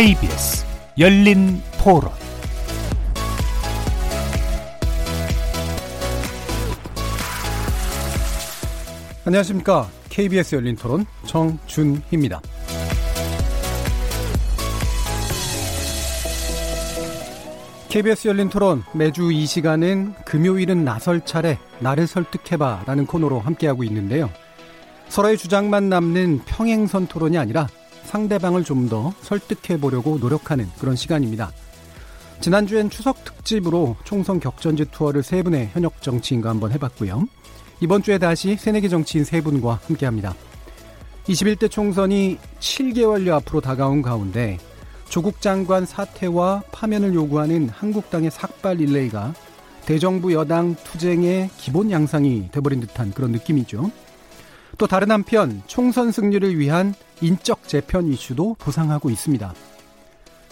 KBS 열린 토론 안녕하십니까. KBS 열린 토론 정준희입니다. KBS 열린 토론 매주 이 시간은 금요일은 나설 차례 나를 설득해봐 라는 코너로 함께하고 있는데요. 서로의 주장만 남는 평행선 토론이 아니라 상대방을 좀 더 설득해 보려고 노력하는 그런 시간입니다. 지난주엔 추석 특집으로 총선 격전지 투어를 세 분의 현역 정치인과 한번 해봤고요. 이번 주에 다시 새내기 정치인 세 분과 함께합니다. 21대 총선이 7개월여 앞으로 다가온 가운데 조국 장관 사퇴와 파면을 요구하는 한국당의 삭발 릴레이가 대정부 여당 투쟁의 기본 양상이 돼버린 듯한 그런 느낌이죠. 또 다른 한편 총선 승리를 위한 인적 재편 이슈도 부상하고 있습니다.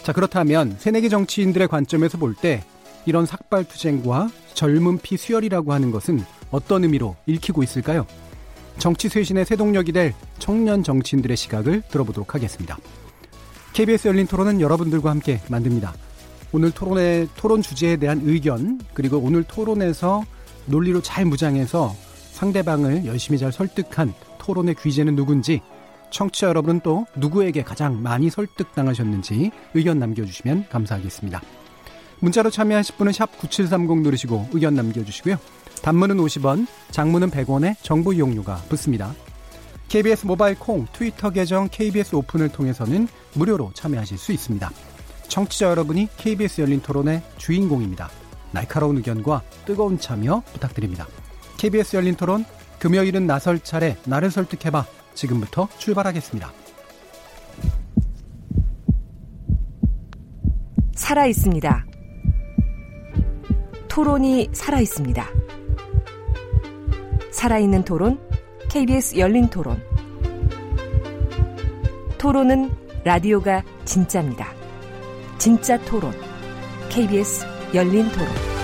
자, 그렇다면 새내기 정치인들의 관점에서 볼 때 이런 삭발 투쟁과 젊은 피 수혈이라고 하는 것은 어떤 의미로 읽히고 있을까요? 정치 쇄신의 새 동력이 될 청년 정치인들의 시각을 들어보도록 하겠습니다. KBS 열린 토론은 여러분들과 함께 만듭니다. 오늘 토론의 토론 주제에 대한 의견 그리고 오늘 토론에서 논리로 잘 무장해서 상대방을 열심히 잘 설득한 토론의 귀재는 누군지 청취자 여러분은 또 누구에게 가장 많이 설득당하셨는지 의견 남겨주시면 감사하겠습니다. 문자로 참여하실 분은 샵9730 누르시고 의견 남겨주시고요. 단문은 50원, 장문은 100원에 정보 이용료가 붙습니다. KBS 모바일 콩, 트위터 계정 KBS 오픈을 통해서는 무료로 참여하실 수 있습니다. 청취자 여러분이 KBS 열린 토론의 주인공입니다. 날카로운 의견과 뜨거운 참여 부탁드립니다. KBS 열린 토론, 금요일은 나설 차례, 나를 설득해봐. 지금부터 출발하겠습니다. 살아 있습니다. 토론이 살아 있습니다. 살아있는 토론, KBS 열린 토론. 토론은 라디오가 진짜입니다. 진짜 토론, KBS 열린 토론.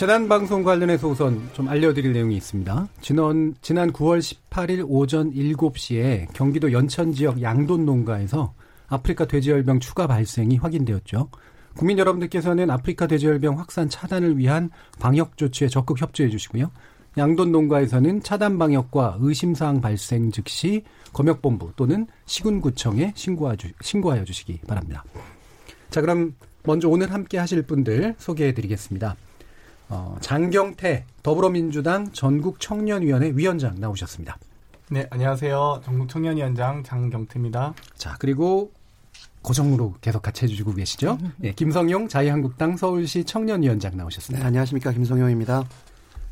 재난 방송 관련해서 우선 좀 알려드릴 내용이 있습니다. 지난 지난 9월 18일 오전 7시에 경기도 연천 지역 양돈 농가에서 아프리카 돼지열병 추가 발생이 확인되었죠. 국민 여러분들께서는 아프리카 돼지열병 확산 차단을 위한 방역 조치에 적극 협조해 주시고요. 양돈 농가에서는 차단 방역과 의심사항 발생 즉시 검역본부 또는 시군구청에 신고하여 주시기 바랍니다. 자, 그럼 먼저 오늘 함께 하실 분들 소개해 드리겠습니다. 어, 장경태 더불어민주당 전국청년위원회 위원장 나오셨습니다. 네, 안녕하세요. 전국청년위원장 장경태입니다. 자, 그리고 고정으로 계속 같이 해주시고 계시죠? 네, 김성용 자유한국당 서울시 청년위원장 나오셨습니다. 네, 안녕하십니까. 김성용입니다.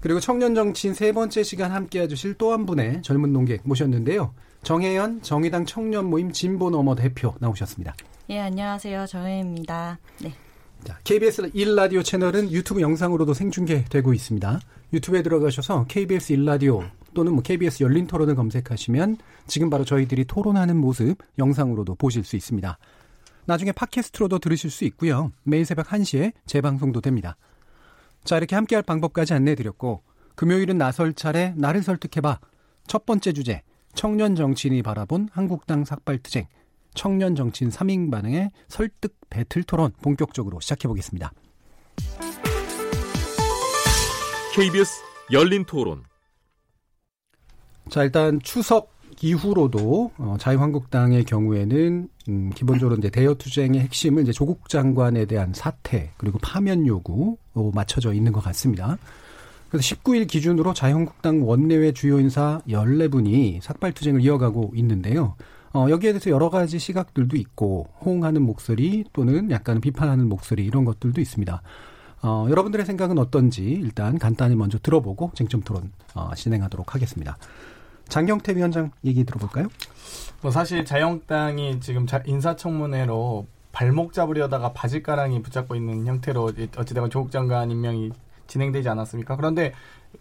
그리고 청년 정치인 세 번째 시간 함께 해주실 또 한 분의 젊은 농객 모셨는데요. 정혜연 정의당 청년 모임 진보 너머 대표 나오셨습니다. 예, 안녕하세요. 정혜입니다. 네. 자, KBS 1라디오 채널은 유튜브 영상으로도 생중계되고 있습니다. 유튜브에 들어가셔서 KBS 1라디오 또는 뭐 KBS 열린 토론을 검색하시면 지금 바로 저희들이 토론하는 모습 영상으로도 보실 수 있습니다. 나중에 팟캐스트로도 들으실 수 있고요. 매일 새벽 1시에 재방송도 됩니다. 자, 이렇게 함께할 방법까지 안내해드렸고 금요일은 나설 차례 나를 설득해봐. 첫 번째 주제 청년 정치인이 바라본 한국당 삭발투쟁 청년 정치인 3인 반응의 설득 배틀 토론 본격적으로 시작해 보겠습니다. KBS 열린 토론. 자, 일단 추석 이후로도 어, 자유한국당의 경우에는 음, 기본적으로 이제 대여 투쟁의 핵심을 이제 조국 장관에 대한 사퇴 그리고 파면 요구로 맞춰져 있는 것 같습니다. 그래서 19일 기준으로 자유한국당 원내외 주요 인사 14분이 삭발 투쟁을 이어가고 있는데요. 어, 여기에 대해서 여러 가지 시각들도 있고 호응하는 목소리 또는 약간 비판하는 목소리 이런 것들도 있습니다. 어, 여러분들의 생각은 어떤지 일단 간단히 먼저 들어보고 쟁점 토론 어, 진행하도록 하겠습니다. 장경태 위원장 얘기 들어볼까요? 뭐 사실 자유한국당이 지금 인사청문회로 발목 잡으려다가 바지가랑이 붙잡고 있는 형태로 어찌되건 조국 장관 임명이 진행되지 않았습니까? 그런데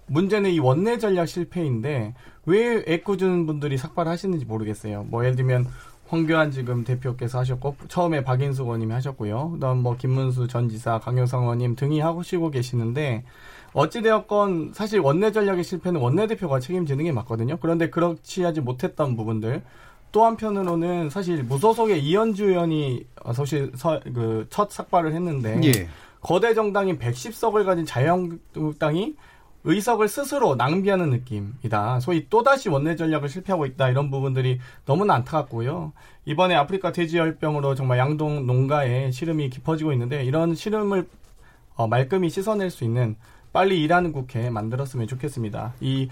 문제는 이 원내 전략 실패인데 왜 애꿎은 분들이 삭발하시는지 모르겠어요. 뭐 예를 들면 황교안 지금 대표께서 하셨고 처음에 박인수 의원님이 하셨고요. 그다음 뭐 김문수 전 지사, 강효상 의원님 등이 하시고 계시는데 어찌되었건 사실 원내 전략의 실패는 원내 대표가 책임지는 게 맞거든요. 그런데 그렇지 하지 못했던 부분들 또 한편으로는 사실 무소속의 이현주 의원이 사실 그 첫 삭발을 했는데 예. 거대 정당인 110석을 가진 자유한국당이 의석을 스스로 낭비하는 느낌이다. 소위 또다시 원내 전략을 실패하고 있다. 이런 부분들이 너무나 안타깝고요. 이번에 아프리카 돼지열병으로 정말 양동 농가에 시름이 깊어지고 있는데 이런 시름을 어, 말끔히 씻어낼 수 있는 빨리 일하는 국회 만들었으면 좋겠습니다. 이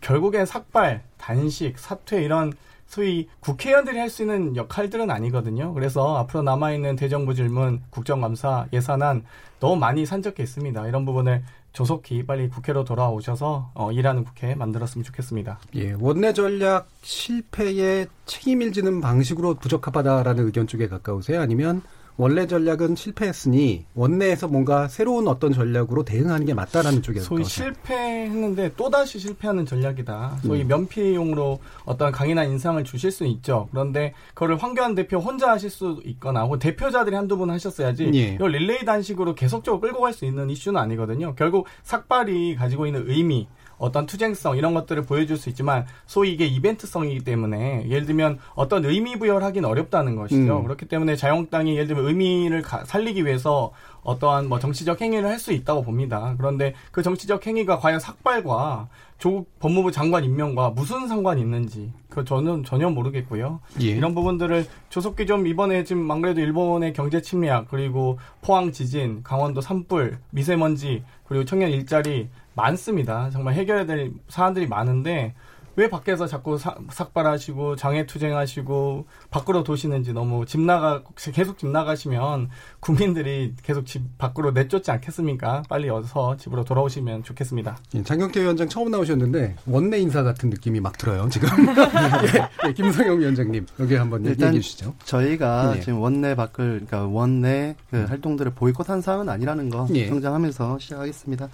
결국엔 삭발, 단식, 사퇴 이런 소위 국회의원들이 할 수 있는 역할들은 아니거든요. 그래서 앞으로 남아있는 대정부 질문, 국정감사, 예산안 너무 많이 산적해 있습니다. 이런 부분을 조속히 빨리 국회로 돌아오셔서 어, 일하는 국회 만들었으면 좋겠습니다. 예, 원내 전략 실패에 책임을 지는 방식으로 부적합하다라는 의견 쪽에 가까우세요? 아니면 원래 전략은 실패했으니 원내에서 뭔가 새로운 어떤 전략으로 대응하는 게 맞다라는 쪽에 소위? 실패했는데 또다시 실패하는 전략이다. 소위 음. 면피용으로 어떤 강인한 인상을 주실 수는 있죠. 그런데 그거를 황교안 대표 혼자 하실 수 있거나 혹은 대표자들이 한두 분 하셨어야지 예. 이걸 릴레이 단식으로 계속적으로 끌고 갈 수 있는 이슈는 아니거든요. 결국 삭발이 가지고 있는 의미 어떤 투쟁성 이런 것들을 보여줄 수 있지만 소위 이게 이벤트성이기 때문에 예를 들면 어떤 의미 부여를 하긴 어렵다는 것이죠. 음. 그렇기 때문에 자유한국당이 예를 들면 의미를 가- 살리기 위해서 어떠한 뭐 정치적 행위를 할 수 있다고 봅니다. 그런데 그 정치적 행위가 과연 삭발과 조국 법무부 장관 임명과 무슨 상관이 있는지 그 저는 전혀 모르겠고요. 예. 이런 부분들을 조속히 좀 이번에 지금 안 그래도 일본의 경제 침략 그리고 포항 지진, 강원도 산불, 미세먼지 그리고 청년 일자리 많습니다. 정말 해결해야 될 사안들이 많은데 왜 밖에서 자꾸 사- 삭발하시고 장애 투쟁하시고 밖으로 도시는지 너무 집 나가 계속 집 나가시면 국민들이 계속 집 밖으로 내쫓지 않겠습니까? 빨리 어서 집으로 돌아오시면 좋겠습니다. 예, 장경태 위원장 처음 나오셨는데 원내 인사 같은 느낌이 막 들어요 지금. 예, 예, 김성영 위원장님 여기 한번 일단 얘기해 주시죠. 저희가 예. 지금 원내 밖을 그러니까 원내 그 활동들을 보이콧한 사항은 아니라는 거 예. 정장하면서 시작하겠습니다.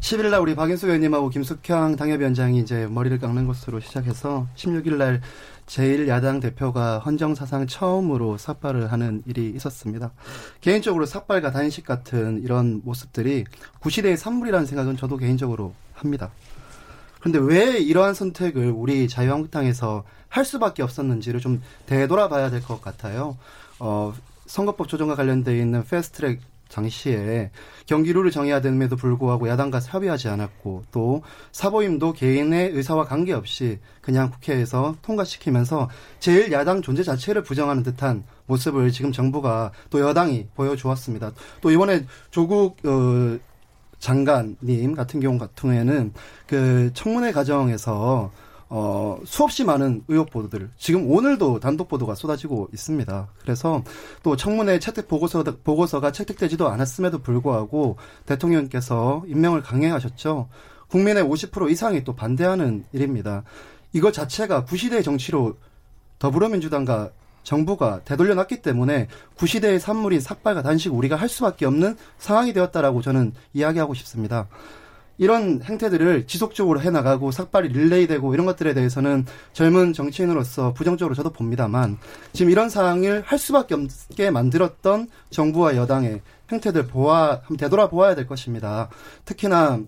10일 날 우리 박인수 의원님하고 김숙형 당협위원장이 이제 머리를 깎는 것으로 시작해서 16일 날 제1야당 대표가 헌정사상 처음으로 삭발을 하는 일이 있었습니다. 개인적으로 삭발과 단식 같은 이런 모습들이 구시대의 산물이라는 생각은 저도 개인적으로 합니다. 그런데 왜 이러한 선택을 우리 자유한국당에서 할 수밖에 없었는지를 좀 되돌아봐야 될 것 같아요. 어, 선거법 조정과 관련돼 있는 패스트트랙 당시에 경기룰을 정해야 됨에도 불구하고 야당과 협의하지 않았고 또 사보임도 개인의 의사와 관계없이 그냥 국회에서 통과시키면서 제일 야당 존재 자체를 부정하는 듯한 모습을 지금 정부가 또 여당이 보여주었습니다. 또 이번에 조국 어, 장관님 같은 경우 같은 경우에는 그 청문회 과정에서 어, 수없이 많은 의혹 보도들, 지금 오늘도 단독 보도가 쏟아지고 있습니다. 그래서 또 청문회 채택 보고서, 보고서가 채택되지도 않았음에도 불구하고 대통령께서 임명을 강행하셨죠. 국민의 50% 이상이 또 반대하는 일입니다. 이것 자체가 구시대의 정치로 더불어민주당과 정부가 되돌려놨기 때문에 구시대의 산물인 삭발과 단식 우리가 할 수밖에 없는 상황이 되었다라고 저는 이야기하고 싶습니다. 이런 행태들을 지속적으로 해나가고 삭발이 릴레이되고 이런 것들에 대해서는 젊은 정치인으로서 부정적으로 저도 봅니다만 지금 이런 상황을 할 수밖에 없게 만들었던 정부와 여당의 행태들 보아 되돌아보아야 될 것입니다. 특히나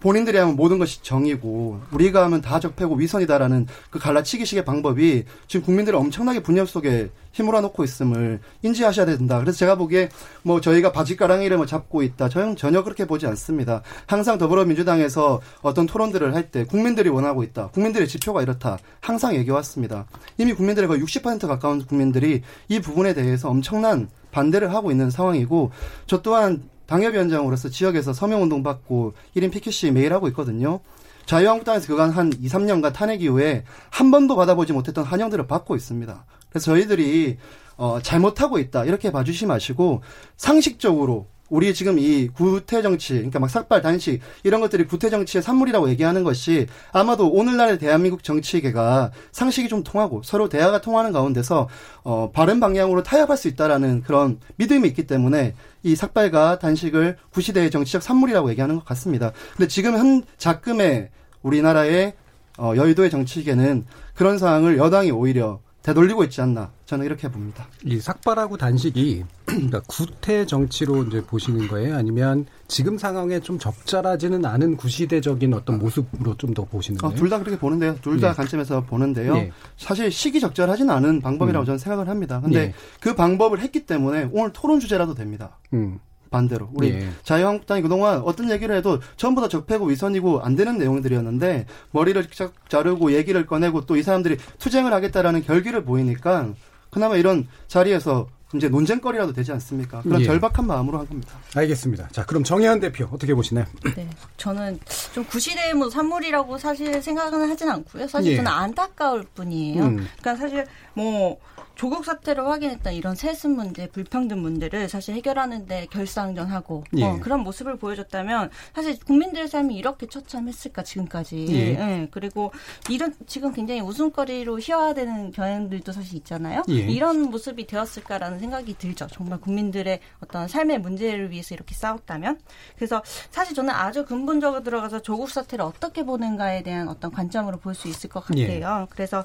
본인들이 하면 모든 것이 정이고 우리가 하면 다 적폐고 위선이다라는 그 갈라치기식의 방법이 지금 국민들을 엄청나게 분열 속에 힘몰아 놓고 있음을 인지하셔야 된다. 그래서 제가 보기에 뭐 저희가 바지가랑이를 뭐 잡고 있다. 저는 전혀 그렇게 보지 않습니다. 항상 더불어민주당에서 어떤 토론들을 할 때 국민들이 원하고 있다. 국민들의 지표가 이렇다. 항상 얘기해왔습니다. 이미 국민들의 거의 60% 가까운 국민들이 이 부분에 대해서 엄청난 반대를 하고 있는 상황이고 저 또한 당협위원장으로서 지역에서 서명운동 받고 1인 PQC 매일 하고 있거든요. 자유한국당에서 그간 한 2, 3년간 탄핵 이후에 한 번도 받아보지 못했던 환영들을 받고 있습니다. 그래서 저희들이 어, 잘못하고 있다 이렇게 봐주시 마시고 상식적으로 우리 지금 이 구태 정치, 그러니까 막 삭발 단식 이런 것들이 구태 정치의 산물이라고 얘기하는 것이 아마도 오늘날의 대한민국 정치계가 상식이 좀 통하고 서로 대화가 통하는 가운데서 어 바른 방향으로 타협할 수 있다라는 그런 믿음이 있기 때문에 이 삭발과 단식을 구시대의 정치적 산물이라고 얘기하는 것 같습니다. 근데 지금 현 작금의 우리나라의 어 여의도의 정치계는 그런 상황을 여당이 오히려 되돌리고 있지 않나 저는 이렇게 봅니다. 이 삭발하고 단식이 그러니까 구태 정치로 이제 보시는 거예요? 아니면 지금 상황에 좀 적절하지는 않은 구시대적인 어떤 모습으로 좀 더 보시는 어, 거예요? 둘다 그렇게 보는데요. 둘다 예. 관점에서 보는데요. 예. 사실 시기 적절하진 않은 방법이라고 음. 저는 생각을 합니다. 근데 예. 그 방법을 했기 때문에 오늘 토론 주제라도 됩니다. 음. 반대로 우리 예. 자유한국당이 그동안 어떤 얘기를 해도 전부 다 적폐고 위선이고 안 되는 내용들이었는데 머리를 쫙 자르고 얘기를 꺼내고 또 이 사람들이 투쟁을 하겠다라는 결기를 보이니까 그나마 이런 자리에서 이제 논쟁거리라도 되지 않습니까? 그런 예. 절박한 마음으로 한 겁니다. 알겠습니다. 자, 그럼 정혜원 대표 어떻게 보시나요? 네. 저는 좀 구시대의 뭐 산물이라고 사실 생각은 하진 않고요. 사실 예. 저는 안타까울 뿐이에요. 음. 그러니까 사실 뭐 조국 사태로 확인했던 이런 세습 문제, 불평등 문제를 사실 해결하는데 결사항전하고 예. 어, 그런 모습을 보여줬다면 사실 국민들의 삶이 이렇게 처참했을까 지금까지. 예. 예. 그리고 이런 지금 굉장히 웃음거리로 희화화되는 경향들도 사실 있잖아요. 예. 이런 모습이 되었을까라는 생각이 들죠. 정말 국민들의 어떤 삶의 문제를 위해서 이렇게 싸웠다면. 그래서 사실 저는 아주 근본적으로 들어가서 조국 사태를 어떻게 보는가에 대한 어떤 관점으로 볼 수 있을 것 예. 같아요. 그래서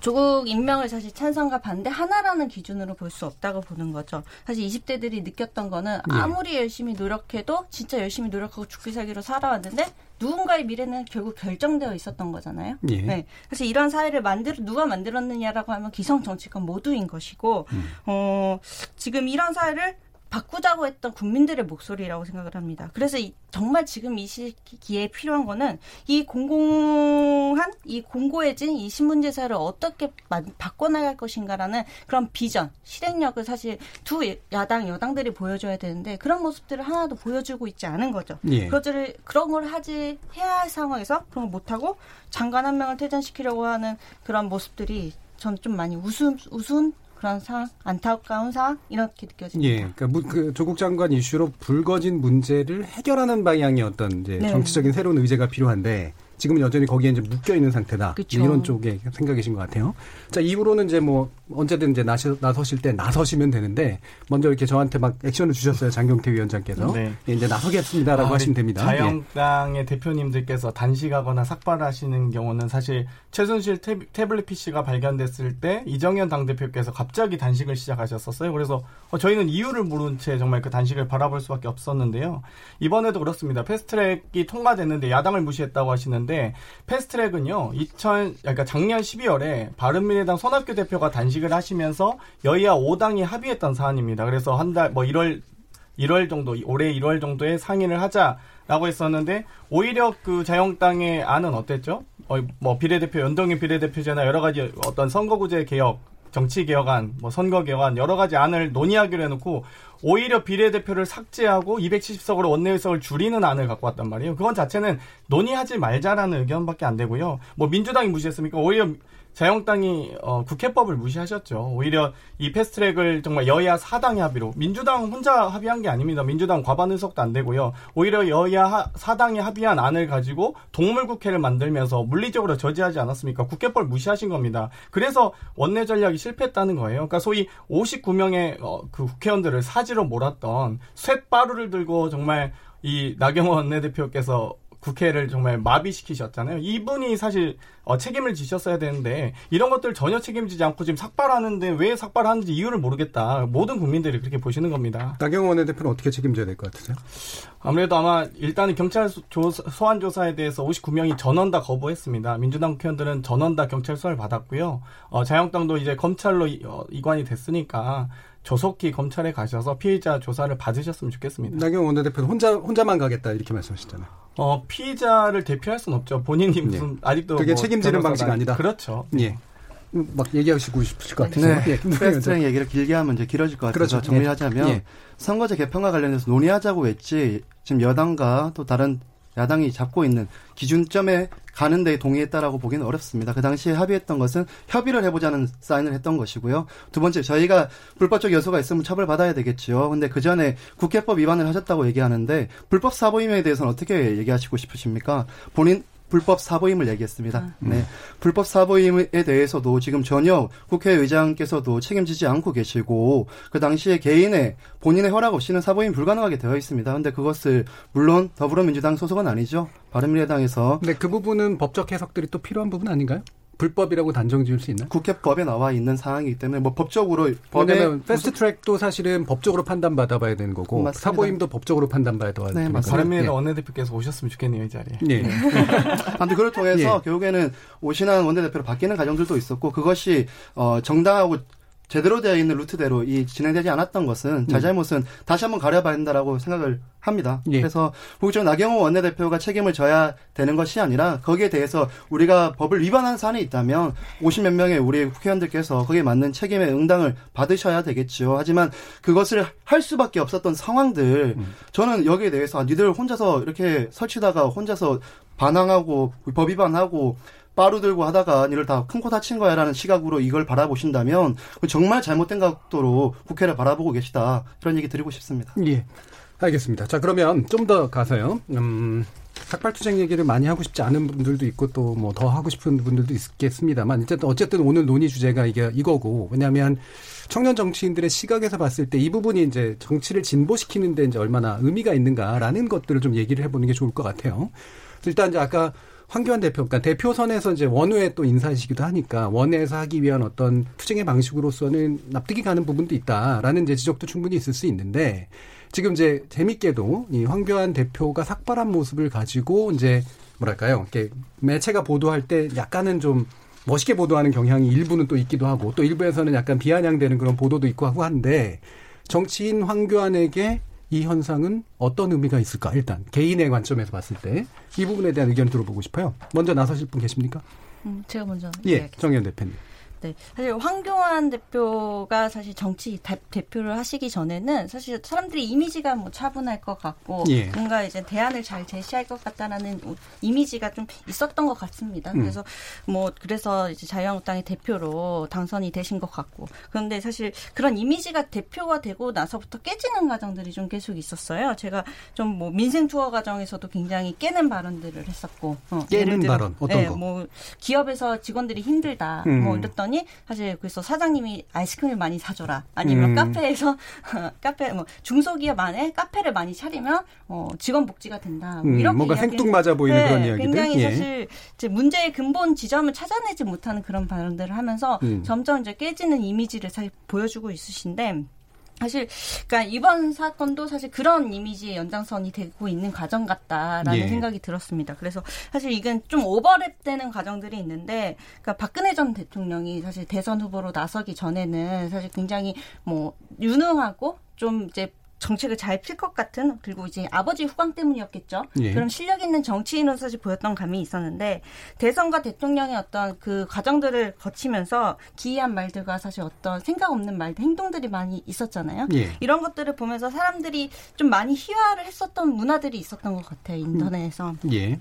조국 임명을 사실 찬성과 반대 하나라는 기준으로 볼 수 없다고 보는 거죠. 사실 20대들이 느꼈던 거는 예. 아무리 열심히 노력해도 진짜 열심히 노력하고 죽기 살기로 살아왔는데 누군가의 미래는 결국 결정되어 있었던 거잖아요. 예. 네. 사실 이런 사회를 만들 누가 만들었느냐라고 하면 기성 정치권 모두인 것이고 음. 어 지금 이런 사회를 바꾸자고 했던 국민들의 목소리라고 생각을 합니다. 그래서 이- 정말 지금 이 시기에 필요한 거는 이 공공한 이 공고해진 이 신문 제사를 어떻게 마- 바꿔나갈 것인가라는 그런 비전, 실행력을 사실 두 야당 여당들이 보여줘야 되는데 그런 모습들을 하나도 보여주고 있지 않은 거죠. 예. 그것들을 그런 걸 하지 해야 할 상황에서 그런 걸 못 하고 장관 한 명을 퇴진시키려고 하는 그런 모습들이 저는 좀 많이 우스운 우스운 그런 상황, 안타까운 상황 이렇게 느껴집니다. 예, 그러니까 무- 그 조국 장관 이슈로 불거진 문제를 해결하는 방향의 어떤 이제 네. 정치적인 새로운 의제가 필요한데 지금은 여전히 거기에 이제 묶여 있는 상태다. 그쵸. 이런 쪽의 생각이신 것 같아요. 자, 이후로는 이제 뭐 언제든 이제 나시, 나서실 때 나서시면 되는데 먼저 이렇게 저한테 막 액션을 주셨어요. 장경태 위원장께서 네. 예, 이제 나서겠습니다라고 아, 하시면 우리 됩니다. 예. 자영당의 대표님들께서 단식하거나 삭발하시는 경우는 사실 최순실 태, 태블 릿 PC가 발견됐을 때 이정현 당대표께서 갑자기 단식을 시작하셨었어요. 그래서 어, 저희는 이유를 모른 채 정말 그 단식을 바라볼 수밖에 없었는데요. 이번에도 그렇습니다. 패스트트랙이 통과됐는데 야당을 무시했다고 하시는데 패스트트랙은요. 2000 그러니까 작년 12월에 바른미래당 손학규 대표가 단식을 하시면서 여야 5당이 합의했던 사안입니다. 그래서 한 달 뭐 1월 1월 정도, 올해 1월 정도에 상의를 하자라고 했었는데, 오히려 그 자영당의 안은 어땠죠? 어, 뭐, 비례대표, 연동형 비례대표제나 여러 가지 어떤 선거구제 개혁, 정치 개혁안, 뭐 선거 개혁안, 여러 가지 안을 논의하기로 해놓고, 오히려 비례대표를 삭제하고 270석으로 원내의석을 줄이는 안을 갖고 왔단 말이에요. 그건 자체는 논의하지 말자라는 의견밖에 안 되고요. 뭐 민주당이 무시했습니까? 오히려 자영당이 어, 국회법을 무시하셨죠. 오히려 이 패스트트랙을 정말 여야 사당의 합의로 민주당 혼자 합의한 게 아닙니다. 민주당 과반 의석도 안 되고요. 오히려 여야 하- 사당이 합의한 안을 가지고 동물 국회를 만들면서 물리적으로 저지하지 않았습니까? 국회법을 무시하신 겁니다. 그래서 원내 전략이 실패했다는 거예요. 그러니까 소위 59명의 어, 그 국회의원들을 사지로 몰았던 쇳바루를 들고 정말 이 나경원 원내대표께서 국회를 정말 마비시키셨잖아요. 이분이 사실 어, 책임을 지셨어야 되는데 이런 것들 전혀 책임지지 않고 지금 삭발하는데 왜 삭발하는지 이유를 모르겠다. 모든 국민들이 그렇게 보시는 겁니다. 나경원 원내대표는 어떻게 책임져야 될 것 같으세요? 아무래도 아마 일단은 경찰 조사- 소환 조사에 대해서 59명이 전원 다 거부했습니다. 민주당 국회의원들은 전원 다 경찰 수사를 받았고요. 어, 자영당도 이제 검찰로 이, 어, 이관이 됐으니까 조속히 검찰에 가셔서 피의자 조사를 받으셨으면 좋겠습니다. 나경원 원내대표는 혼자 혼자만 가겠다 이렇게 말씀하셨잖아요. 어, 피의자를 대표할 수는 없죠. 본인이 무슨 아직도 네. 그게 뭐 책임지는 방식이 아니다. 그렇죠. 예. 음, 막 얘기하시고 싶으실 것 같아서. 네. 예. 패스트트랙 얘기를 길게 하면 이제 길어질 것 같아서 그렇죠. 정리하자면 예. 선거제 개편과 관련해서 논의하자고 했지 지금 여당과 또 다른 야당이 잡고 있는 기준점에 가는 데 동의했다라고 보기는 어렵습니다. 그 당시에 합의했던 것은 협의를 해보자는 사인을 했던 것이고요. 두 번째 저희가 불법적 요소가 있으면 처벌받아야 되겠지요. 근데 그 전에 국회법 위반을 하셨다고 얘기하는데 불법 사보임에 대해서는 어떻게 얘기하시고 싶으십니까? 본인 불법 사보임을 얘기했습니다. 네. 불법 사보임에 대해서도 지금 전혀 국회의장께서도 책임지지 않고 계시고 그 당시에 개인의 본인의 허락 없이는 사보임 불가능하게 되어 있습니다. 근데 그것을 물론 더불어민주당 소속은 아니죠. 바른미래당에서 근데 그 부분은 법적 해석들이 또 필요한 부분 아닌가요? 불법이라고 단정 지을 수 있나요? 국회법에 나와 있는 사항이기 때문에 뭐 법적으로 왜냐면 패스트 트랙도 사실은 법적으로 판단받아 봐야 되는 거고 맞습니다. 사보임도 법적으로 판단받아야 네, 되는. 거예요. 바른미래당 원내대표께서 오셨으면 좋겠네요, 이 자리에. 예. 예. 아무튼 그걸 통해서 예. 결국에는 오신환 원내대표로 바뀌는 과정들도 있었고 그것이 어 정당하고 제대로 되어 있는 루트대로 이 진행되지 않았던 것은 자잘못은 다시 한번 가려봐야 한다라고 생각을 합니다. 예. 그래서 국정 나경원 원내대표가 책임을 져야 되는 것이 아니라 거기에 대해서 우리가 법을 위반한 사안이 있다면 50몇 명의 우리 국회의원들께서 거기에 맞는 책임의 응당을 받으셔야 되겠죠. 하지만 그것을 할 수밖에 없었던 상황들 저는 여기에 대해서 아, 니들 혼자서 이렇게 설치다가 혼자서 반항하고 법 위반하고 빠루 들고 하다가 니를 다 큰 코 다친 거야라는 시각으로 이걸 바라보신다면 정말 잘못된 각도로 국회를 바라보고 계시다 이런 얘기 드리고 싶습니다. 예. 알겠습니다. 자, 그러면 좀 더 가서요. 음, 삭발투쟁 얘기를 많이 하고 싶지 않은 분들도 있고 또 뭐 더 하고 싶은 분들도 있겠습니다만 어쨌든 어쨌든 오늘 논의 주제가 이게 이거고 왜냐하면 청년 정치인들의 시각에서 봤을 때 이 부분이 이제 정치를 진보시키는데 이제 얼마나 의미가 있는가라는 것들을 좀 얘기를 해보는 게 좋을 것 같아요. 일단 이제 아까 황교안 대표, 그러니까 대표선에서 이제 원외 또 인사이시기도 하니까 원외에서 하기 위한 어떤 투쟁의 방식으로서는 납득이 가는 부분도 있다라는 이제 지적도 충분히 있을 수 있는데 지금 이제 재밌게도 이 황교안 대표가 삭발한 모습을 가지고 이제 뭐랄까요, 이렇게 매체가 보도할 때 약간은 좀 멋있게 보도하는 경향이 일부는 또 있기도 하고 또 일부에서는 약간 비아냥되는 그런 보도도 있고 하고 한데 정치인 황교안에게 이 현상은 어떤 의미가 있을까? 일단 개인의 관점에서 봤을 때 이 부분에 대한 의견 들어보고 싶어요. 먼저 나서실 분 계십니까? 음, 제가 먼저 예. 정현 대표님. 네. 사실 황교안 대표가 사실 정치 대, 대표를 하시기 전에는 사실 사람들이 이미지가 뭐 차분할 것 같고 예. 뭔가 이제 대안을 잘 제시할 것 같다라는 이미지가 좀 있었던 것 같습니다. 음. 그래서 뭐 그래서 이제 자유한국당의 대표로 당선이 되신 것 같고 그런데 사실 그런 이미지가 대표가 되고 나서부터 깨지는 과정들이 좀 계속 있었어요. 제가 좀 뭐 민생 투어 과정에서도 굉장히 깨는 발언들을 했었고 어, 깨는 들어, 발언, 어떤 네, 거? 뭐 기업에서 직원들이 힘들다 음. 뭐 이랬더니 사실 그래서 사장님이 아이스크림을 많이 사줘라 아니면 음. 카페에서 카페 뭐 중소기업 안에 카페를 많이 차리면 어, 직원 복지가 된다 뭐 음, 이렇게 뭔가 생뚱맞아 보이는 네, 그런 이야기들. 굉장히 예. 사실 이제 문제의 근본 지점을 찾아내지 못하는 그런 발언들을 하면서 음. 점점 이제 깨지는 이미지를 사실 보여주고 있으신데 사실 그러니까 이번 사건도 사실 그런 이미지의 연장선이 되고 있는 과정 같다라는 예. 생각이 들었습니다. 그래서 사실 이건 좀 오버랩되는 과정들이 있는데 그러니까 박근혜 전 대통령이 사실 대선 후보로 나서기 전에는 사실 굉장히 뭐 유능하고 좀 이제 정책을 잘 필 것 같은 그리고 이제 아버지 후광 때문이었겠죠. 예. 그럼 실력 있는 정치인으로 사실 보였던 감이 있었는데 대선과 대통령의 어떤 그 과정들을 거치면서 기이한 말들과 사실 어떤 생각 없는 말들, 행동들이 많이 있었잖아요. 예. 이런 것들을 보면서 사람들이 좀 많이 희화를 했었던 문화들이 있었던 것 같아요 인터넷에서 예.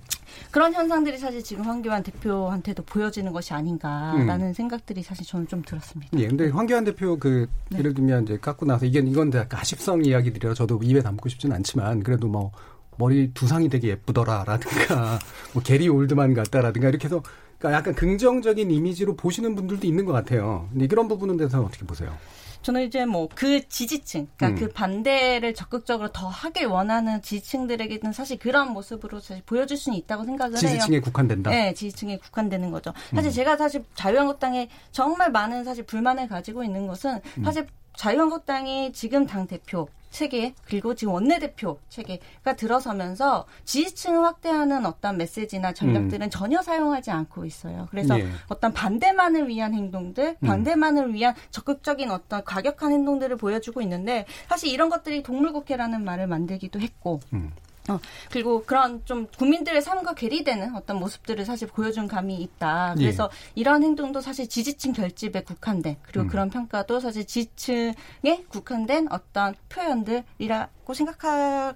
그런 현상들이 사실 지금 황교안 대표한테도 보여지는 것이 아닌가라는 생각들이 사실 저는 좀 들었습니다. 예, 근데 황교안 대표 그 네. 예를 들면 이제 깎고 나서 이게 이건 이제 가십성 이야기들이라 저도 입에 담고 싶지는 않지만 그래도 뭐 머리 두상이 되게 예쁘더라라든가 뭐 게리 올드만 같다라든가 이렇게 해서 그러니까 약간 긍정적인 이미지로 보시는 분들도 있는 것 같아요. 근데 그런 부분은 대해서 어떻게 보세요? 저는 이제 뭐 그 지지층, 그러니까 음. 그 반대를 적극적으로 더 하길 원하는 지지층들에게는 사실 그런 모습으로 사실 보여줄 수는 있다고 생각을 해요. 지지층에 국한된다. 네, 지지층에 국한되는 거죠. 음. 사실 제가 사실 자유한국당에 정말 많은 사실 불만을 가지고 있는 것은 음. 사실 자유한국당이 지금 당 대표 체계 그리고 지금 원내대표 체계가 들어서면서 지지층을 확대하는 어떤 메시지나 전략들은 전혀 사용하지 않고 있어요. 그래서 음. 예. 어떤 반대만을 위한 행동들, 음. 반대만을 위한 적극적인 어떤 과격한 행동들을 보여주고 있는데 사실 이런 것들이 동물국회라는 말을 만들기도 했고 음. 어, 그리고 그런 좀 국민들의 삶과 괴리되는 어떤 모습들을 사실 보여준 감이 있다. 예. 그래서 이런 행동도 사실 지지층 결집에 국한된 그리고 음. 그런 평가도 사실 지지층에 국한된 어떤 표현들이라고 생각하.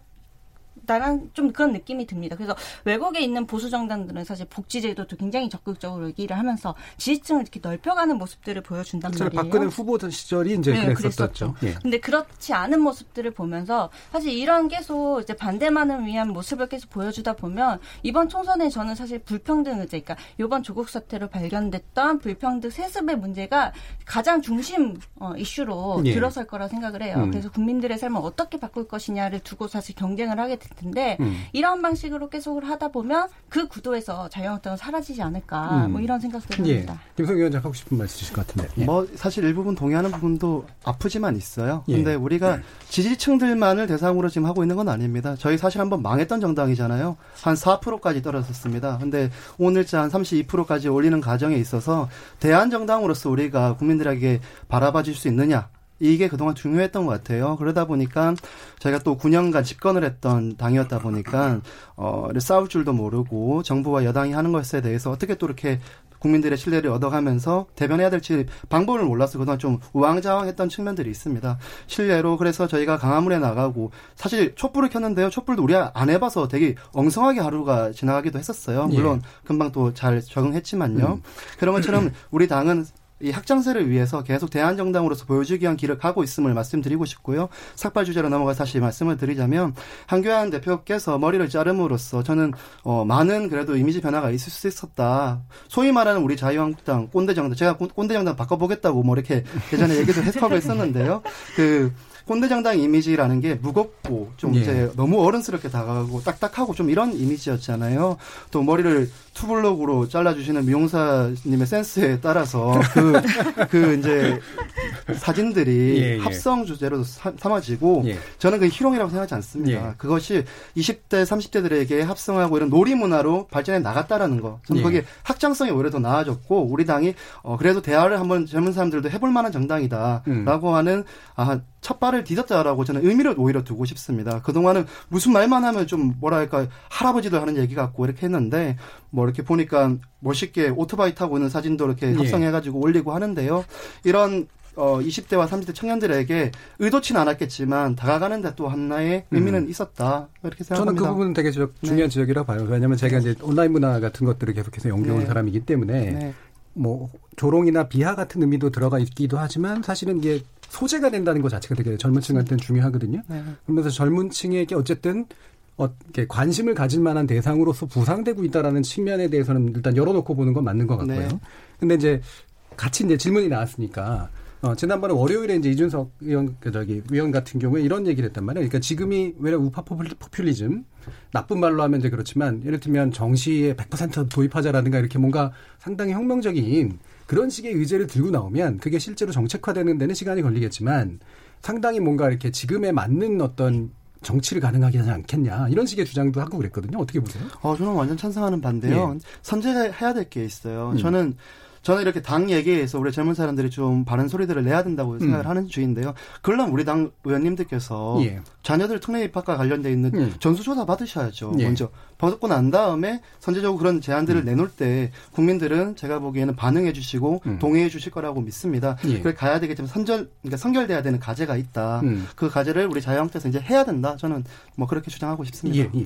나란 좀 그런 느낌이 듭니다. 그래서 외국에 있는 보수 정당들은 사실 복지제도도 굉장히 적극적으로 얘기를 하면서 지지층을 이렇게 넓혀가는 모습들을 보여준단 사실 말이에요. 박근혜 후보 시절이 이제 네, 그랬었죠. 예. 근데 그렇지 않은 모습들을 보면서 사실 이런 계속 이제 반대만을 위한 모습을 계속 보여주다 보면 이번 총선에 저는 사실 불평등 의제, 그러니까 이번 조국 사태로 발견됐던 불평등 세습의 문제가 가장 중심 어, 이슈로 예. 들어설 거라 생각을 해요. 음. 그래서 국민들의 삶을 어떻게 바꿀 것이냐를 두고 사실 경쟁을 하게 됐- 텐데 음. 이런 방식으로 계속을 하다 보면 그 구도에서 자유한국당은 사라지지 않을까 음. 뭐 이런 생각들을 예. 합니다. 김성 위원장 하고 싶은 말씀 있으실 것 같은데. 예. 뭐 사실 일부분 동의하는 부분도 아프지만 있어요. 예. 근데 우리가 지지층들만을 대상으로 지금 하고 있는 건 아닙니다. 저희 사실 한번 망했던 정당이잖아요. 한 4%까지 떨어졌습니다. 근데 오늘자 한 32%까지 올리는 과정에 있어서 대한 정당으로서 우리가 국민들에게 바라봐 줄 수 있느냐 이게 그동안 중요했던 것 같아요. 그러다 보니까 저희가 또 9년간 집권을 했던 당이었다 보니까 어 싸울 줄도 모르고 정부와 여당이 하는 것에 대해서 어떻게 또 이렇게 국민들의 신뢰를 얻어가면서 대변해야 될지 방법을 몰라서 그동안 좀 우왕좌왕했던 측면들이 있습니다. 실례로 그래서 저희가 강화문에 나가고 사실 촛불을 켰는데요. 촛불도 우리 안 해봐서 되게 엉성하게 하루가 지나가기도 했었어요. 물론 금방 또 잘 적응했지만요. 그런 것처럼 우리 당은 이 학장세를 위해서 계속 대한정당으로서 보여주기 위한 길을 가고 있음을 말씀드리고 싶고요. 삭발 주제로 넘어가 다시 말씀을 드리자면 한교안 대표께서 머리를 자름으로써 저는 어 많은 그래도 이미지 변화가 있을 수 있었다. 소위 말하는 우리 자유한국당 꼰대정당 제가 꼰- 꼰대정당 바꿔보겠다고 뭐 이렇게 예전에 얘기도 해석을 했었는데요. 그 꼰대 정당 이미지라는 게 무겁고 좀 예. 이제 너무 어른스럽게 다가가고 딱딱하고 좀 이런 이미지였잖아요. 또 머리를 투블럭으로 잘라주시는 미용사님의 센스에 따라서 그, 그 이제 사진들이 예, 예. 합성 주제로 사- 삼아지고 예. 저는 그 희롱이라고 생각하지 않습니다. 예. 그것이 20대, 30대들에게 합성하고 이런 놀이 문화로 발전해 나갔다라는 거. 저는 예. 거기에 확장성이 오히려 더 나아졌고 우리 당이 어 그래도 대화를 한번 젊은 사람들도 해볼 만한 정당이다라고 음. 하는 아, 첫 발을 디뎠다라고 저는 의미를 오히려 두고 싶습니다. 그동안은 무슨 말만 하면 좀 뭐랄까 할아버지들 하는 얘기 같고 이렇게 했는데 뭐 이렇게 보니까 멋있게 오토바이 타고 있는 사진도 이렇게 예. 합성해가지고 올리고 하는데요. 이런 어 20대와 30대 청년들에게 의도치는 않았겠지만 다가가는데 또 하나의 의미는 있었다 이렇게 저는 생각합니다. 그 부분은 되게 저- 중요한 지적이라고 봐요. 왜냐하면 제가 이제 온라인 문화 같은 것들을 계속해서 연구해온 네. 사람이기 때문에 네. 뭐 조롱이나 비하 같은 의미도 들어가 있기도 하지만 사실은 이게 소재가 된다는 것 자체가 되게 젊은 층한테는 중요하거든요. 네. 그러면서 젊은 층에게 어쨌든 어, 이렇게 관심을 가질 만한 대상으로서 부상되고 있다라는 측면에 대해서는 일단 열어놓고 보는 건 맞는 것 같고요. 네. 근데 이제 같이 이제 질문이 나왔으니까 어, 지난번에 월요일에 이제 이준석 의원, 그 저기 위원 같은 경우에 이런 얘기를 했단 말이에요. 그러니까 지금이 왜냐 우파 포퓰- 포퓰리즘 나쁜 말로 하면 이제 그렇지만 예를 들면 정시에 100% 도입하자라든가 이렇게 뭔가 상당히 혁명적인 그런 식의 의제를 들고 나오면 그게 실제로 정책화되는 데는 시간이 걸리겠지만 상당히 뭔가 이렇게 지금에 맞는 어떤 정치를 가능하게 하지 않겠냐 이런 식의 주장도 하고 그랬거든요. 어떻게 보세요? 어, 저는 완전 찬성하는 반대요. 선제해야 될 게 있어요. 음. 저는 저는 이렇게 당 얘기에서 우리 젊은 사람들이 좀 바른 소리들을 내야 된다고 생각을 음. 하는 주의인데요. 그러면 우리 당 의원님들께서 예. 자녀들 특례 입학과 관련돼 있는 음. 전수조사 받으셔야죠. 예. 먼저 받고 난 다음에 선제적으로 그런 제안들을 내놓을 때 국민들은 제가 보기에는 반응해 주시고 음. 동의해 주실 거라고 믿습니다. 예. 그래 가야 되겠지만 선절 그러니까 선결돼야 되는 과제가 있다. 음. 그 과제를 우리 자유한국당에서 이제 해야 된다. 저는 뭐 그렇게 주장하고 싶습니다. 예, 예.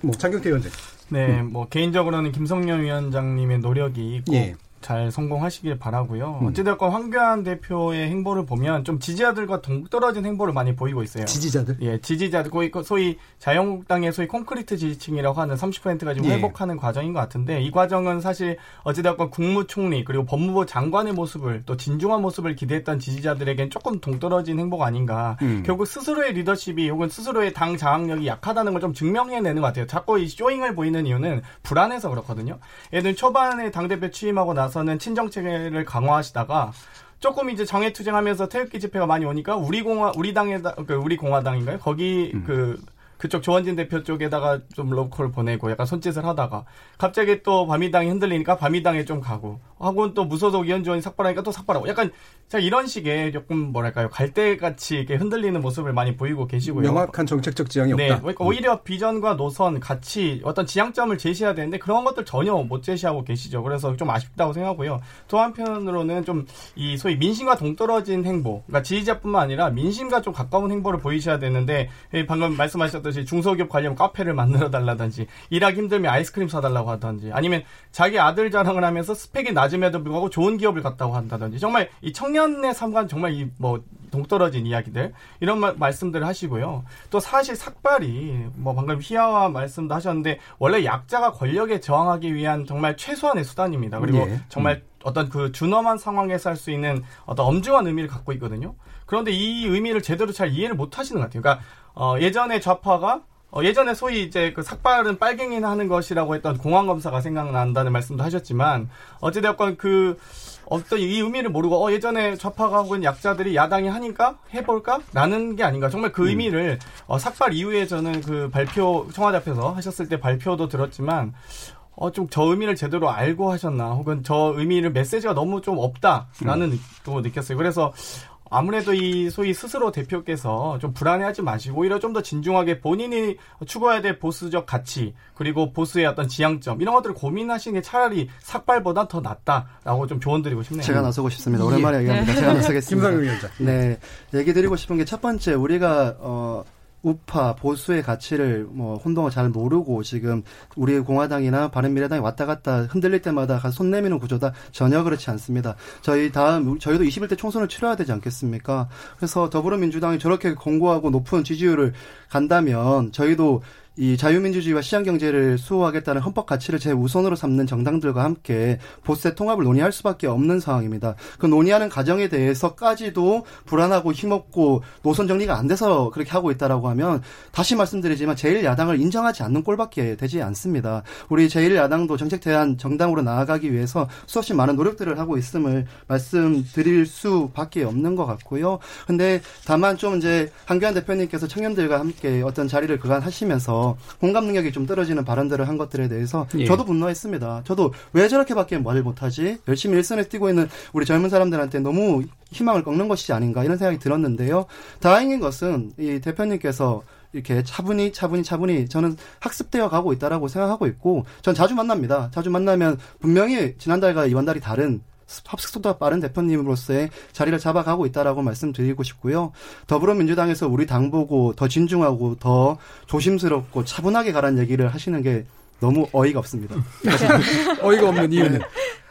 뭐 장경태 위원장. 네, 뭐 개인적으로는 김성년 위원장님의 노력이 꼭 예. 잘 성공하시길 바라고요. 음. 어찌됐건 황교안 대표의 행보를 보면 좀 지지자들과 동떨어진 행보를 많이 보이고 있어요. 지지자들. 예, 지지자들, 거의 그 소위 자유한국당의 소위 콘크리트 지지층이라고 하는 30%가 지금 예. 회복하는 과정인 것 같은데 이 과정은 사실 어찌됐건 국무총리 그리고 법무부 장관의 모습을 또 진중한 모습을 기대했던 지지자들에겐 조금 동떨어진 행보가 아닌가. 음. 결국 스스로의 리더십이 혹은 스스로의 당 장악력이 약하다는 걸 좀 증명해내는 것 같아요. 자꾸 이 showing을 보이는 이유는 불안해서 그렇거든요. 들면 초반에 당대표 취임하고 나서 는 친정체계를 강화하시다가 조금 이제 정해투쟁하면서 태극기 집회가 많이 오니까 우리 공화 우리 당에다 그 우리 공화당인가요? 거기 음. 그 그쪽 조원진 대표 쪽에다가 좀 로컬 보내고 약간 손짓을 하다가 갑자기 또 바미당이 흔들리니까 바미당에 좀 가고 하고는 또 무소속 위원장이 삭발하니까 또 삭발하고 약간 자 이런 식의 조금 뭐랄까요 갈대같이 이렇게 흔들리는 모습을 많이 보이고 계시고요. 명확한 정책적 지향이 네, 없다. 그러니까 오히려 비전과 노선, 가치, 어떤 지향점을 제시해야 되는데 그런 것들 전혀 못 제시하고 계시죠. 그래서 좀 아쉽다고 생각하고요. 또 한편으로는 좀 이 소위 민심과 동떨어진 행보, 그러니까 지지자뿐만 아니라 민심과 좀 가까운 행보를 보이셔야 되는데 예, 방금 말씀하셨 듯이 중소기업 관련 카페를 만들어 달라든지 일하기 힘들면 아이스크림 사달라고 하든지 아니면 자기 아들 자랑을 하면서 스펙이 낮음에도 불구하고 좋은 기업을 갔다고 한다든지 정말 이 청년의 삶과는 정말 이 뭐 동떨어진 이야기들 이런 말, 말씀들을 하시고요. 또 사실 삭발이 뭐 방금 희아와 말씀도 하셨는데 원래 약자가 권력에 저항하기 위한 정말 최소한의 수단입니다. 그리고 예. 정말 어떤 그 준엄한 상황에서 할 수 있는 어떤 엄중한 의미를 갖고 있거든요. 그런데 이 의미를 제대로 잘 이해를 못 하시는 것 같아요. 그러니까 어, 예전에 좌파가 어, 예전에 소위 이제 그 삭발은 빨갱이나 하는 것이라고 했던 공항 검사가 생각난다는 말씀도 하셨지만 어찌되었건 그 어떤 이 의미를 모르고 어 예전에 좌파가 혹은 약자들이 야당이 하니까 해볼까? 라는 게 아닌가. 정말 그 의미를 어, 삭발 이후에 저는 그 발표 청와대 앞에서 하셨을 때 발표도 들었지만 어, 좀 저 의미를 제대로 알고 하셨나, 혹은 저 의미를 메시지가 너무 좀 없다라는 느- 또 느꼈어요. 그래서 아무래도 이 소위 스스로 대표께서 좀 불안해하지 마시고 오히려 좀 더 진중하게 본인이 추구해야 될 보수적 가치 그리고 보수의 어떤 지향점 이런 것들을 고민하시는 게 차라리 삭발보다 더 낫다라고 좀 조언드리고 싶네요. 제가 나서고 싶습니다. 오랜만에 얘기합니다. 제가 나서겠습니다. 김상용 위원장. 네, 얘기 드리고 싶은 게 첫 번째 우리가 어 우파 보수의 가치를 뭐 혼동을 잘 모르고 지금 우리 공화당이나 바른미래당이 왔다 갔다 흔들릴 때마다 손 내미는 구조다 전혀 그렇지 않습니다. 저희 다음 저희도 21대 총선을 치러야 되지 않겠습니까? 그래서 더불어민주당이 저렇게 공고하고 높은 지지율을 간다면 저희도 이 자유민주주의와 시장경제를 수호하겠다는 헌법 가치를 제 우선으로 삼는 정당들과 함께 보수의 통합을 논의할 수밖에 없는 상황입니다. 그 논의하는 과정에 대해서까지도 불안하고 힘없고 노선 정리가 안 돼서 그렇게 하고 있다라고 하면 다시 말씀드리지만 제1야당을 인정하지 않는 꼴밖에 되지 않습니다. 우리 제1야당도 정책 대안 정당으로 나아가기 위해서 수없이 많은 노력들을 하고 있음을 말씀드릴 수밖에 없는 것 같고요. 근데 다만 좀 이제 한교안 대표님께서 청년들과 함께 어떤 자리를 그간 하시면서 공감 능력이 좀 떨어지는 발언들을 한 것들에 대해서 예. 저도 분노했습니다. 저도 왜 저렇게밖에 말을 못하지? 열심히 일선에 뛰고 있는 우리 젊은 사람들한테 너무 희망을 꺾는 것이지 아닌가 이런 생각이 들었는데요. 다행인 것은 이 대표님께서 이렇게 차분히 차분히 차분히 저는 학습되어 가고 있다라고 생각하고 있고 전 자주 만납니다. 자주 만나면 분명히 지난달과 이번 달이 다른 합숙 속도가 빠른 대표님으로서의 자리를 잡아가고 있다라고 말씀드리고 싶고요. 더불어민주당에서 우리 당 보고 더 진중하고 더 조심스럽고 차분하게 가라는 얘기를 하시는 게 너무 어이가 없습니다. 어이가 없는 이유는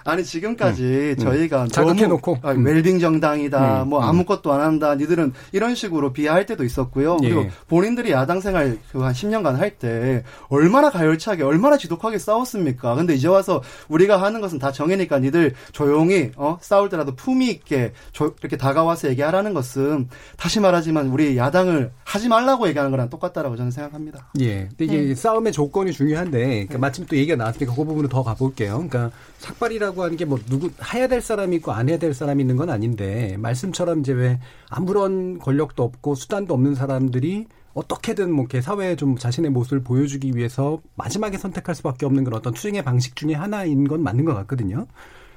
아니 지금까지 저희가 음. 자극해놓고. 너무 아, 음. 웰빙 정당이다, 음, 뭐 음. 아무것도 안 한다, 니들은 이런 식으로 비하할 때도 있었고요. 그리고 예. 본인들이 야당 생활 그 한 10년간 할 때 얼마나 가열차게, 얼마나 지독하게 싸웠습니까? 근데 이제 와서 우리가 하는 것은 다 정해니까 니들 조용히 어 싸울 때라도 품위 있게 조- 이렇게 다가와서 얘기하라는 것은 다시 말하지만 우리 야당을 하지 말라고 얘기하는 거랑 똑같다라고 저는 생각합니다. 예. 근데 이게 싸움의 조건이 중요한데, 그러니까 마침 또 얘기가 나왔으니까 그 부분으로 더 가볼게요. 그러니까 삭발이라고 하는 게 뭐 누구 해야 될 사람이 있고 안 해야 될 사람이 있는 건 아닌데 말씀처럼 이제 왜 아무런 권력도 없고 수단도 없는 사람들이 어떻게든 뭐 이렇게 사회에 좀 자신의 모습을 보여주기 위해서 마지막에 선택할 수밖에 없는 그런 어떤 투쟁의 방식 중에 하나인 건 맞는 것 같거든요.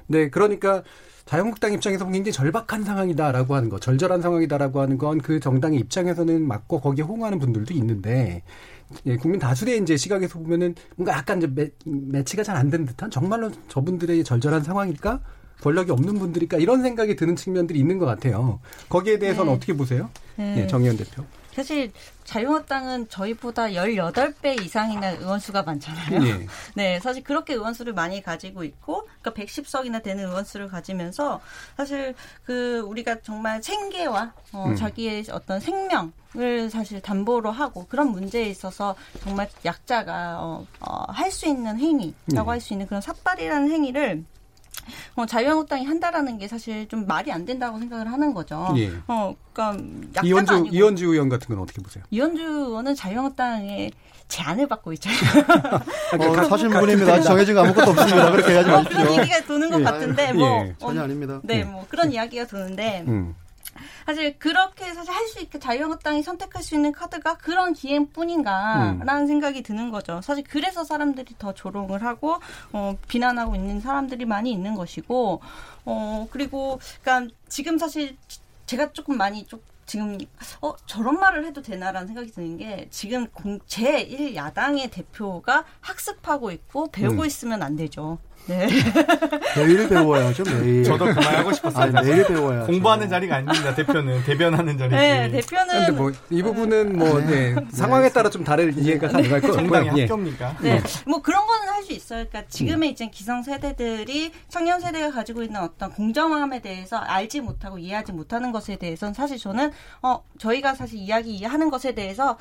네, 그러니까 자유한국당 입장에서 굉장히 절박한 상황이다라고 하는 거, 절절한 상황이다라고 하는 건 그 정당의 입장에서는 맞고 거기에 호응하는 분들도 있는데 예, 국민 다수의 이제 시각에서 보면은 뭔가 약간 이제 매, 매치가 잘안 되는 듯한 정말로 저분들의 절절한 상황일까? 권력이 없는 분들일까? 이런 생각이 드는 측면들이 있는 것 같아요. 거기에 대해서는 네. 어떻게 보세요? 네. 예, 정의원 대표. 사실 자유한국당은 저희보다 18배 이상이나 의원수가 많잖아요. 예. 네, 사실 그렇게 의원수를 많이 가지고 있고, 그러니까 110석이나 되는 의원수를 가지면서 사실 그 우리가 정말 생계와 어, 음. 자기의 어떤 생명을 사실 담보로 하고 그런 문제에 있어서 정말 약자가 어, 할수 있는 행위라고 네. 할수 있는 그런 삭발이라는 행위를 어, 자유한국당이 한다라는 게 사실 좀 말이 안 된다고 생각을 하는 거죠. 예. 어, 그러니까 이현주 아니고 이현주 의원 같은 건 어떻게 보세요? 이현주 의원은 자유한국당의 제안을 받고 있잖아요. 어, 사실 부분입니다. 아직 정해진 거 아무것도 없습니다. 그렇게 얘기하지 뭐 마십시오. 그런 얘기가 도는 것 예. 같은데 뭐 예. 전혀 어, 아닙니다. 네, 예. 뭐 그런 이야기가 도는데 음. 사실 그렇게 사실 할 수 있게 자유한국당이 선택할 수 있는 카드가 그런 기회뿐인가라는 음. 생각이 드는 거죠. 사실 그래서 사람들이 더 조롱을 하고 어, 비난하고 있는 사람들이 많이 있는 것이고 어 그리고 그러니까 지금 사실 제가 조금 많이 좀 지금 어 저런 말을 해도 되나라는 생각이 드는 게 지금 공, 제1 야당의 대표가 학습하고 있고 배우고 음. 있으면 안 되죠. 네. 매일 배워야죠, 매일. 저도 그말 하고 싶었어요. 아니, 매일 배워야죠. 공부하는 자리가 아닙니다. 대표는 대변하는 자리지. 네, 근데 대표는 뭐이 부분은 뭐 네, 상황에 따라 좀 다른 이해가 가능할 것 같고요. 예. 학교입니까? 네, 뭐 그런 거는 할 수 있어요. 그러니까 음. 지금의 이제 기성 세대들이 청년 세대가 가지고 있는 어떤 공정함에 대해서 알지 못하고 이해하지 못하는 것에 대해서는 사실 저는 어 저희가 사실 이야기 이해하는 것에 대해서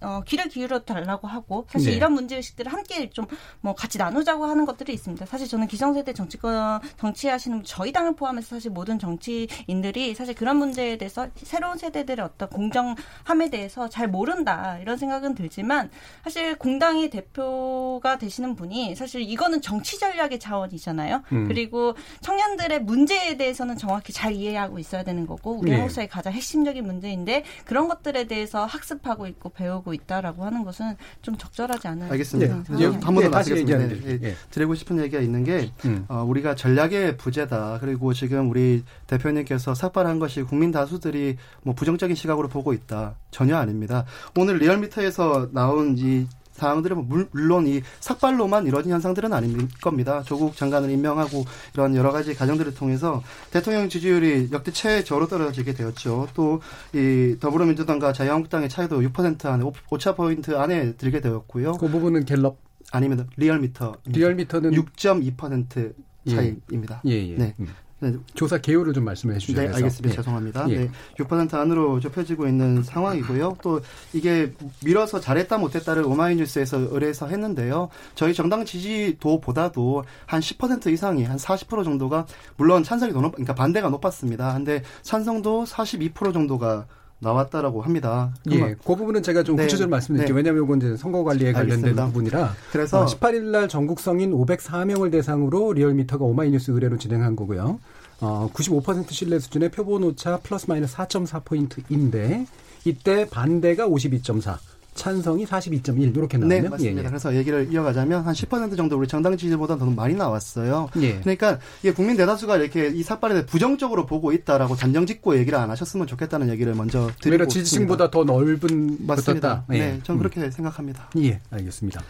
어 귀를 기울여 달라고 하고 사실 네. 이런 문제 의식들을 함께 좀 뭐 같이 나누자고 하는 것들이 있습니다. 사실 사실 저는 기성세대 정치권 정치하시는 저희 당을 포함해서 사실 모든 정치인들이 사실 그런 문제에 대해서 새로운 세대들의 어떤 공정함에 대해서 잘 모른다 이런 생각은 들지만 사실 공당의 대표가 되시는 분이 사실 이거는 정치 전략의 차원이잖아요. 음. 그리고 청년들의 문제에 대해서는 정확히 잘 이해하고 있어야 되는 거고 우리 예. 한국 사회 가장 핵심적인 문제인데 그런 것들에 대해서 학습하고 있고 배우고 있다라고 하는 것은 좀 적절하지 않은 알겠습니다. 그런 이제 상황입니다. 한번더 예, 다시 마치겠습니다. 얘기하는데. 예, 예. 드리고 싶은 얘기가 있는 게 음. 어, 우리가 전략의 부재다. 그리고 지금 우리 대표님께서 삭발한 것이 국민 다수들이 뭐 부정적인 시각으로 보고 있다. 전혀 아닙니다. 오늘 리얼미터에서 나온 이 사항들은 물- 물론 이 삭발로만 이루어진 현상들은 아닐 겁니다. 조국 장관을 임명하고 이런 여러 가지 과정들을 통해서 대통령 지지율이 역대 최저로 떨어지게 되었죠. 또 이 더불어민주당과 자유한국당의 차이도 6% 안에 5 차 포인트 안에 들게 되었고요. 그 부분은 갤럽 아니면 리얼미터 리얼미터는 6.2% 차이입니다. 예, 예. 네. 음. 네, 조사 개요를 좀 말씀해 주셔서 네, 알겠습니다. 예. 죄송합니다. 예. 네, 6% 안으로 좁혀지고 있는 상황이고요. 또 이게 밀어서 잘했다 못했다를 오마이뉴스에서 의뢰해서 했는데요. 저희 정당 지지도보다도 한 10% 이상이 한 40% 정도가 물론 찬성이 더 높, 그러니까 반대가 높았습니다. 근데 찬성도 42% 정도가 나왔다라고 합니다. 예, 그 부분은 제가 좀 네. 구체적으로 말씀드릴게요. 네. 왜냐하면 이건 이제 선거 관리에 관련된 알겠습니다. 부분이라. 그래서 어, 18일 날 전국 성인 504명을 대상으로 리얼미터가 오마이뉴스 의뢰로 진행한 거고요. 어, 95% 신뢰 수준의 표본 오차 플러스 마이너스 4.4 포인트인데 이때 반대가 52.4, 찬성이 42.1 이렇게 나오네요. 네, 맞습니다. 예, 그래서 얘기를 이어가자면 한 10% 정도 우리 정당 지지보다 더 많이 나왔어요. 예. 예. 그러니까 이게 국민 대다수가 이렇게 이 삭발에 대해 부정적으로 보고 있다라고 단정짓고 얘기를 안 하셨으면 좋겠다는 얘기를 먼저 드리고 오히려 지지층보다 더 넓은 맞습니다. 예. 네, 저는 음. 그렇게 생각합니다. 예, 알겠습니다.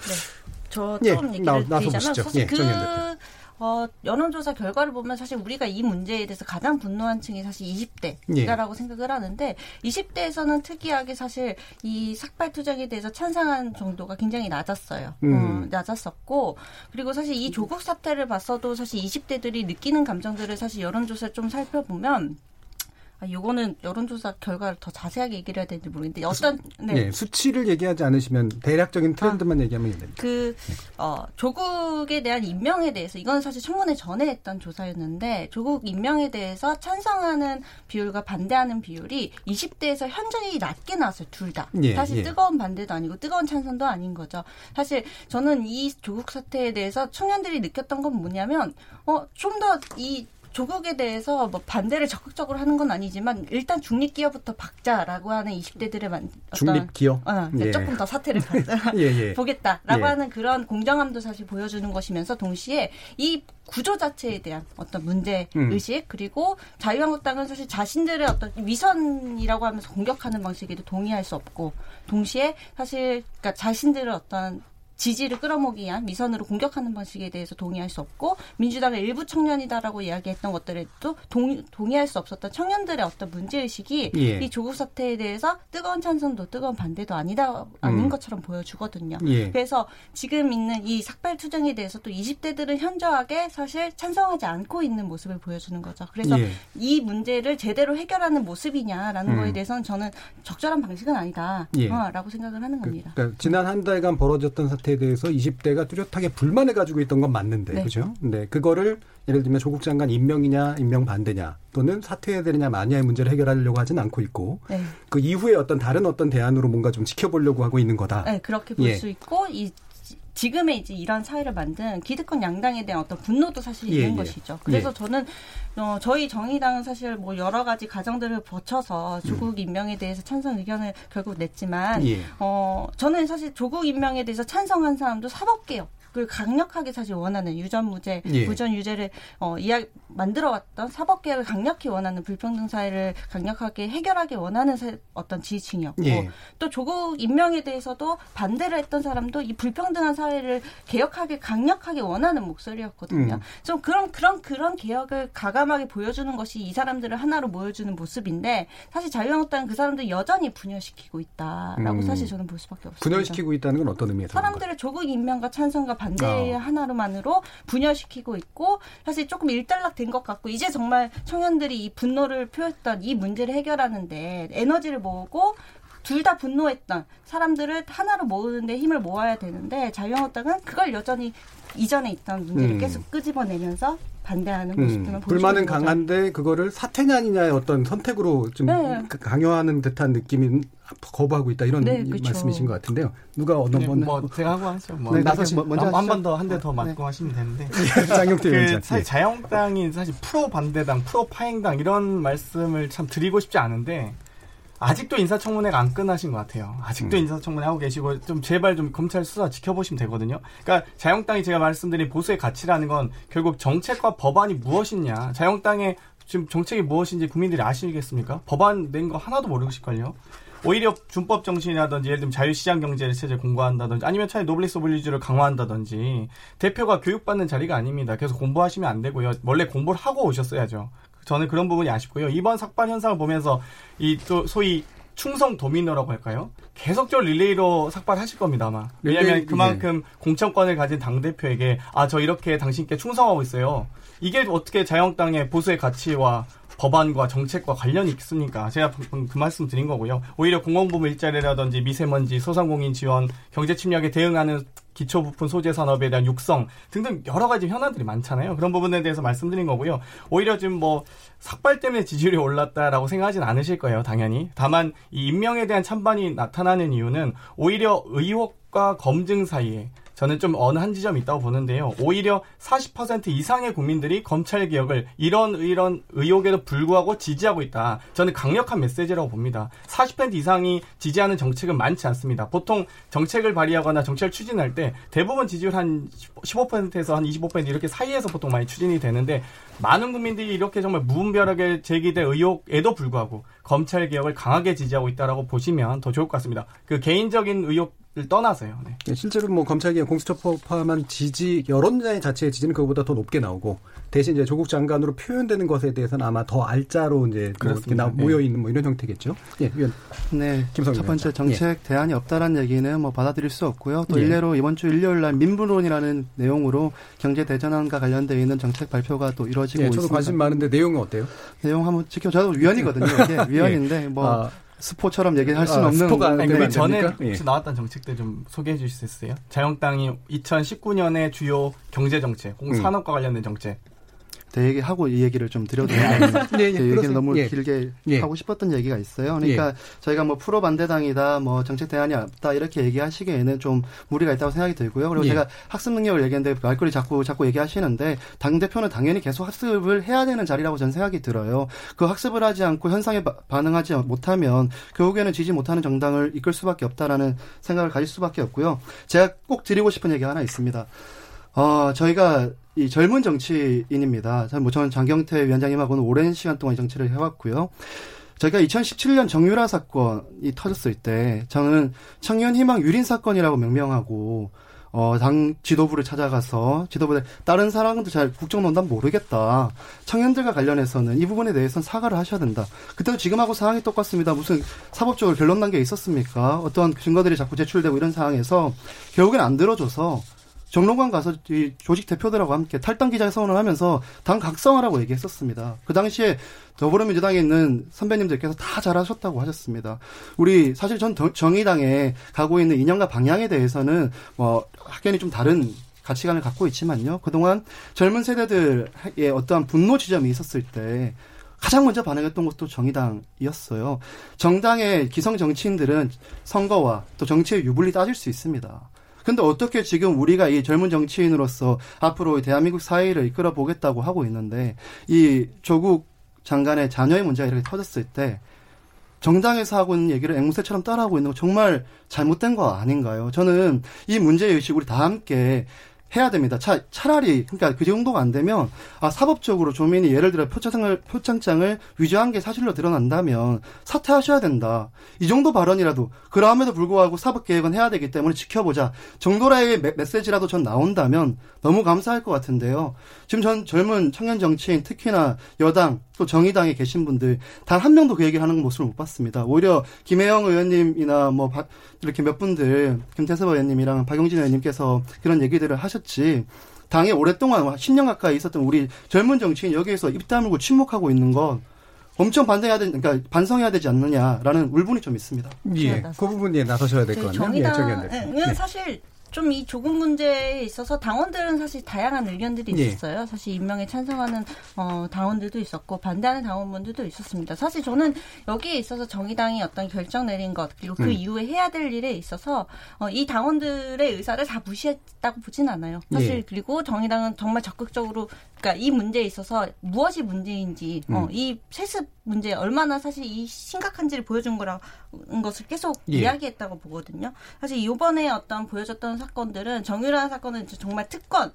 저 예, 좀 얘기를 나- 나서 드리자면 보시죠. 사실 예, 그 정현 대표. 어, 여론조사 결과를 보면 사실 우리가 이 문제에 대해서 가장 분노한 층이 사실 20대라고 생각을 하는데 20대에서는 특이하게 사실 이 삭발 투쟁에 대해서 찬성한 정도가 굉장히 낮았어요. 음. 어, 낮았었고 그리고 사실 이 조국 사태를 봤어도 사실 20대들이 느끼는 감정들을 사실 여론조사 좀 살펴보면 아, 요거는 여론조사 결과를 더 자세하게 얘기를 해야 되는지 모르겠는데 어떤 네. 예, 수치를 얘기하지 않으시면 대략적인 트렌드만 얘기하면 됩니다. 그, 어, 조국에 대한 임명에 대해서, 이건 사실 청문회 전에 했던 조사였는데, 조국 임명에 대해서 찬성하는 비율과 반대하는 비율이 20대에서 현저히 낮게 나왔어요, 둘 다. 예, 사실 예. 뜨거운 반대도 아니고, 뜨거운 찬성도 아닌 거죠. 사실 저는 이 조국 사태에 대해서 청년들이 느꼈던 건 뭐냐면, 어, 좀 더 이, 조국에 대해서 뭐 반대를 적극적으로 하는 건 아니지만 일단 중립 기업부터 박자라고 하는 20대들의 만, 중립 기업. 어, 예. 조금 더 사태를 가- 예, 예. 보겠다라고 예. 하는 그런 공정함도 사실 보여주는 것이면서 동시에 이 구조 자체에 대한 어떤 문제 음. 의식 그리고 자유한국당은 사실 자신들의 어떤 위선이라고 하면서 공격하는 방식에도 동의할 수 없고 동시에 사실 그러니까 자신들의 어떤 지지를 끌어모기 위한 미선으로 공격하는 방식에 대해서 동의할 수 없고 민주당의 일부 청년이다라고 이야기했던 것들에도 동, 동의할 수 없었던 청년들의 어떤 문제 의식이 예. 이 조국 사태에 대해서 뜨거운 찬성도 뜨거운 반대도 아니다 아닌 음. 것처럼 보여주거든요. 예. 그래서 지금 있는 이 삭발 투쟁에 대해서 또 20대들은 현저하게 사실 찬성하지 않고 있는 모습을 보여주는 거죠. 그래서 예. 이 문제를 제대로 해결하는 모습이냐라는 음. 거에 대해서는 저는 적절한 방식은 아니다. 예. 어, 라고 생각을 하는 겁니다. 그러니까 지난 한 달간 벌어졌던 사태 에 대해서 20대가 뚜렷하게 불만을 가지고 있던 건 맞는데, 네. 그죠? 근데 그거를 예를 들면 조국 장관 임명이냐, 임명 반대냐, 또는 사퇴해야 되느냐 마냐의 문제를 해결하려고 하진 않고 있고, 네. 그 이후에 어떤 다른 어떤 대안으로 뭔가 좀 지켜보려고 하고 있는 거다. 네, 그렇게 볼 예. 수 있고 이 지- 지금의 이제 이런 사회를 만든 기득권 양당에 대한 어떤 분노도 사실 예, 있는 예. 것이죠. 그래서 예. 저는 어, 저희 정의당은 사실 뭐 여러 가지 과정들을 거쳐서 조국 임명에 대해서 찬성 의견을 결국 냈지만 음. 예. 어, 저는 사실 조국 임명에 대해서 찬성한 사람도 사법개혁. 을 강력하게 사실 원하는 유전무죄, 예. 무전유죄를 어, 이야 만들어왔던 사법개혁을 강력히 원하는 불평등 사회를 강력하게 해결하게 원하는 세- 어떤 지지층이었고 예. 또 조국 임명에 대해서도 반대를 했던 사람도 이 불평등한 사회를 개혁하게 강력하게 원하는 목소리였거든요. 음. 좀 그런 그런 그런 개혁을 가감하게 보여주는 것이 이 사람들을 하나로 모여주는 모습인데 사실 자유한국당은 그 사람들 여전히 분열시키고 있다라고 음. 사실 저는 볼 수밖에 없습니다. 분열시키고 있다는 건 어떤 의미에서? 사람들을 조국 임명과 찬성과 반대의 어. 하나로만으로 분열시키고 있고 사실 조금 일단락된 것 같고 이제 정말 청년들이 이 분노를 표했던 이 문제를 해결하는데 에너지를 모으고 둘다 분노했던 사람들을 하나로 모으는데 힘을 모아야 되는데 자유한국당은 그걸 여전히 이전에 있던 문제를 음. 계속 끄집어내면서 반대하는 음, 모습들은 보여주고 불만은 거죠. 강한데 그거를 사퇴냐 아니냐의 어떤 선택으로 좀 네. 강요하는 듯한 느낌이 거부하고 있다 이런 네, 그쵸. 말씀이신 것 같은데요. 누가 어느 네, 번 뭐 제가 하고 하죠. 뭐 네, 나서시- 뭐- 먼저 한 하시죠. 번더 한 대더 네. 맞고 하시면 되는데 장경태 그 위원장. 사실 예. 자영당이 사실 프로 반대당, 프로 파행당 이런 말씀을 참 드리고 싶지 않은데 아직도 인사청문회가 안 끝나신 것 같아요. 아직도 음. 인사청문회 하고 계시고 좀 제발 좀 검찰 수사 지켜보시면 되거든요. 그러니까 자영당이 제가 말씀드린 보수의 가치라는 건 결국 정책과 법안이 무엇이냐, 자영당의 지금 정책이 무엇인지 국민들이 아시겠습니까? 법안 낸 거 하나도 모르실걸요. 오히려 준법 정신이라든지 예를 들면 자유시장 경제를 체제 공부한다든지 아니면 차라리 노블리스 오블리주를 강화한다든지 대표가 교육받는 자리가 아닙니다. 계속 공부하시면 안 되고요. 원래 공부를 하고 오셨어야죠. 저는 그런 부분이 아쉽고요. 이번 삭발 현상을 보면서 이 또 소위 충성 도미노라고 할까요? 계속적으로 릴레이로 삭발하실 겁니다, 아마. 왜냐하면 릴레이- 그만큼 공천권을 가진 당대표에게 아, 저 이렇게 당신께 충성하고 있어요. 이게 어떻게 자영당의 보수의 가치와 법안과 정책과 관련이 있습니까? 제가 방금 그 말씀 드린 거고요. 오히려 공공부문 일자리라든지 미세먼지, 소상공인 지원, 경제 침략에 대응하는 기초 부품 소재 산업에 대한 육성 등등 여러 가지 현안들이 많잖아요. 그런 부분에 대해서 말씀드린 거고요. 오히려 지금 뭐 삭발 때문에 지지율이 올랐다라고 생각하진 않으실 거예요, 당연히. 다만 이 임명에 대한 찬반이 나타나는 이유는 오히려 의혹과 검증 사이에 저는 좀 어느 한 지점이 있다고 보는데요. 오히려 40% 이상의 국민들이 검찰 개혁을 이런 이런 의혹에도 불구하고 지지하고 있다. 저는 강력한 메시지라고 봅니다. 40% 이상이 지지하는 정책은 많지 않습니다. 보통 정책을 발의하거나 정책을 추진할 때 대부분 지지율 한 15%에서 한 25% 이렇게 사이에서 보통 많이 추진이 되는데 많은 국민들이 이렇게 정말 무분별하게 제기된 의혹에도 불구하고 검찰 개혁을 강하게 지지하고 있다라고 보시면 더 좋을 것 같습니다. 그 개인적인 의혹을 떠나서요. 네. 예, 실제로 뭐 검찰 개혁 공수처법 포함한 지지 여론자의 자체의 지지는 그거보다 더 높게 나오고 대신 이제 조국 장관으로 표현되는 것에 대해서는 아마 더 알짜로 이제 뭐 그렇습니다. 나- 모여 있는 뭐 이런 형태겠죠. 예, 위원. 네. 김성일 첫 번째. 정책 대안이 없다라는 얘기는 뭐 받아들일 수 없고요. 또 예. 일례로 이번 주 일요일 날 민부론이라는 내용으로 경제 대전환과 관련되어 있는 정책 발표가 또 이루어지고 예, 저도 있습니다. 관심 많은데 내용은 어때요? 내용 한번 지켜 저도 위원이거든요. 이게 위원인데 뭐 아, 스포처럼 얘기할 수는 아, 없는 스포가 아니, 그안 전에 됩니까? 예. 혹시 나왔던 정책들 좀 소개해 주실 수 있어요? 자영당이 2019년의 주요 경제 정책, 음. 산업과 관련된 정책. 대 얘기하고 이 얘기를 좀 드려도 되나요? 예, 예, 그 얘기를 그렇습니다. 너무 예. 길게 예. 하고 싶었던 얘기가 있어요. 그러니까 저희가 뭐 프로 반대당이다, 뭐 정책 대안이 없다 이렇게 얘기하시기에는 좀 무리가 있다고 생각이 들고요. 그리고 예. 제가 학습 능력을 얘기했는데 말거리 자꾸 자꾸 얘기하시는데 당 대표는 당연히 계속 학습을 해야 되는 자리라고 저는 생각이 들어요. 그 학습을 하지 않고 현상에 바- 반응하지 못하면 결국에는 지지 못하는 정당을 이끌 수밖에 없다라는 생각을 가질 수밖에 없고요. 제가 꼭 드리고 싶은 얘기가 하나 있습니다. 어, 저희가 이 젊은 정치인입니다. 전- 뭐 저는 장경태 위원장님하고는 오랜 시간 동안 이 정치를 해왔고요. 저희가 2017년 정유라 사건이 터졌을 때 저는 청년희망 유린 사건이라고 명명하고 어, 당 지도부를 찾아가서 지도부에 다른 사람도 잘 국정농단 모르겠다. 청년들과 관련해서는 이 부분에 대해서는 사과를 하셔야 된다. 그때도 지금하고 상황이 똑같습니다. 무슨 사법적으로 결론 난 게 있었습니까? 어떤 증거들이 자꾸 제출되고 이런 상황에서 결국엔 안 들어줘서 정론관 가서 이 조직 대표들하고 함께 탈당 기자회견을 하면서 당 각성하라고 얘기했었습니다. 그 당시에 더불어민주당에 있는 선배님들께서 다 잘하셨다고 하셨습니다. 우리 사실 전 더- 정의당에 가고 있는 이념과 방향에 대해서는 뭐 확연히 좀 다른 가치관을 갖고 있지만요. 그동안 젊은 세대들의 어떠한 분노 지점이 있었을 때 가장 먼저 반응했던 것도 정의당이었어요. 정당의 기성 정치인들은 선거와 또 정치의 유불리 따질 수 있습니다. 근데 어떻게 지금 우리가 이 젊은 정치인으로서 앞으로 대한민국 사회를 이끌어 보겠다고 하고 있는데 이 조국 장관의 자녀의 문제가 이렇게 터졌을 때 정당에서 하고 있는 얘기를 앵무새처럼 따라하고 있는 거 정말 잘못된 거 아닌가요? 저는 이 문제의식 우리 다 함께 해야 됩니다. 차, 차라리 그러니까 그 정도가 안 되면 아 사법적으로 조민이 예를 들어 표창장을 표창장을 위조한 게 사실로 드러난다면 사퇴하셔야 된다. 이 정도 발언이라도 그럼에도 불구하고 사법 개혁은 해야 되기 때문에 지켜보자. 정도라의 메, 메시지라도 전 나온다면 너무 감사할 것 같은데요. 지금 전 젊은 청년 정치인 특히나 여당 또 정의당에 계신 분들 단 한 명도 그 얘기를 하는 모습을 못 봤습니다. 오히려 김혜영 의원님이나 뭐 바- 이렇게 몇 분들 김태섭 의원님이랑 박용진 의원님께서 그런 얘기들을 하셨지 당에 오랫동안 10년 가까이 있었던 우리 젊은 정치인 여기에서 입 다물고 침묵하고 있는 건 엄청 반대해야 되, 그러니까 반성해야 되지 않느냐라는 울분이 좀 있습니다. 예, 그 부분 예 나서셔야 될 것 같네요. 예, 정의원 대표. 정의당은 네. 사실 좀 이 조국 문제에 있어서 당원들은 사실 다양한 의견들이 예. 있었어요. 사실 임명에 찬성하는 어, 당원들도 있었고 반대하는 당원분들도 있었습니다. 사실 저는 여기에 있어서 정의당이 어떤 결정 내린 것 그리고 그 음. 이후에 해야 될 일에 있어서 어, 이 당원들의 의사를 다 무시했다고 보진 않아요. 사실 예. 그리고 정의당은 정말 적극적으로 그러니까 이 문제에 있어서 무엇이 문제인지 어, 음. 이 세습 문제 얼마나 사실 이 심각한지를 보여준 거라는 것을 계속 예. 이야기했다고 보거든요. 사실 이번에 어떤 보여줬던 사건들은 정유라 사건은 정말 특권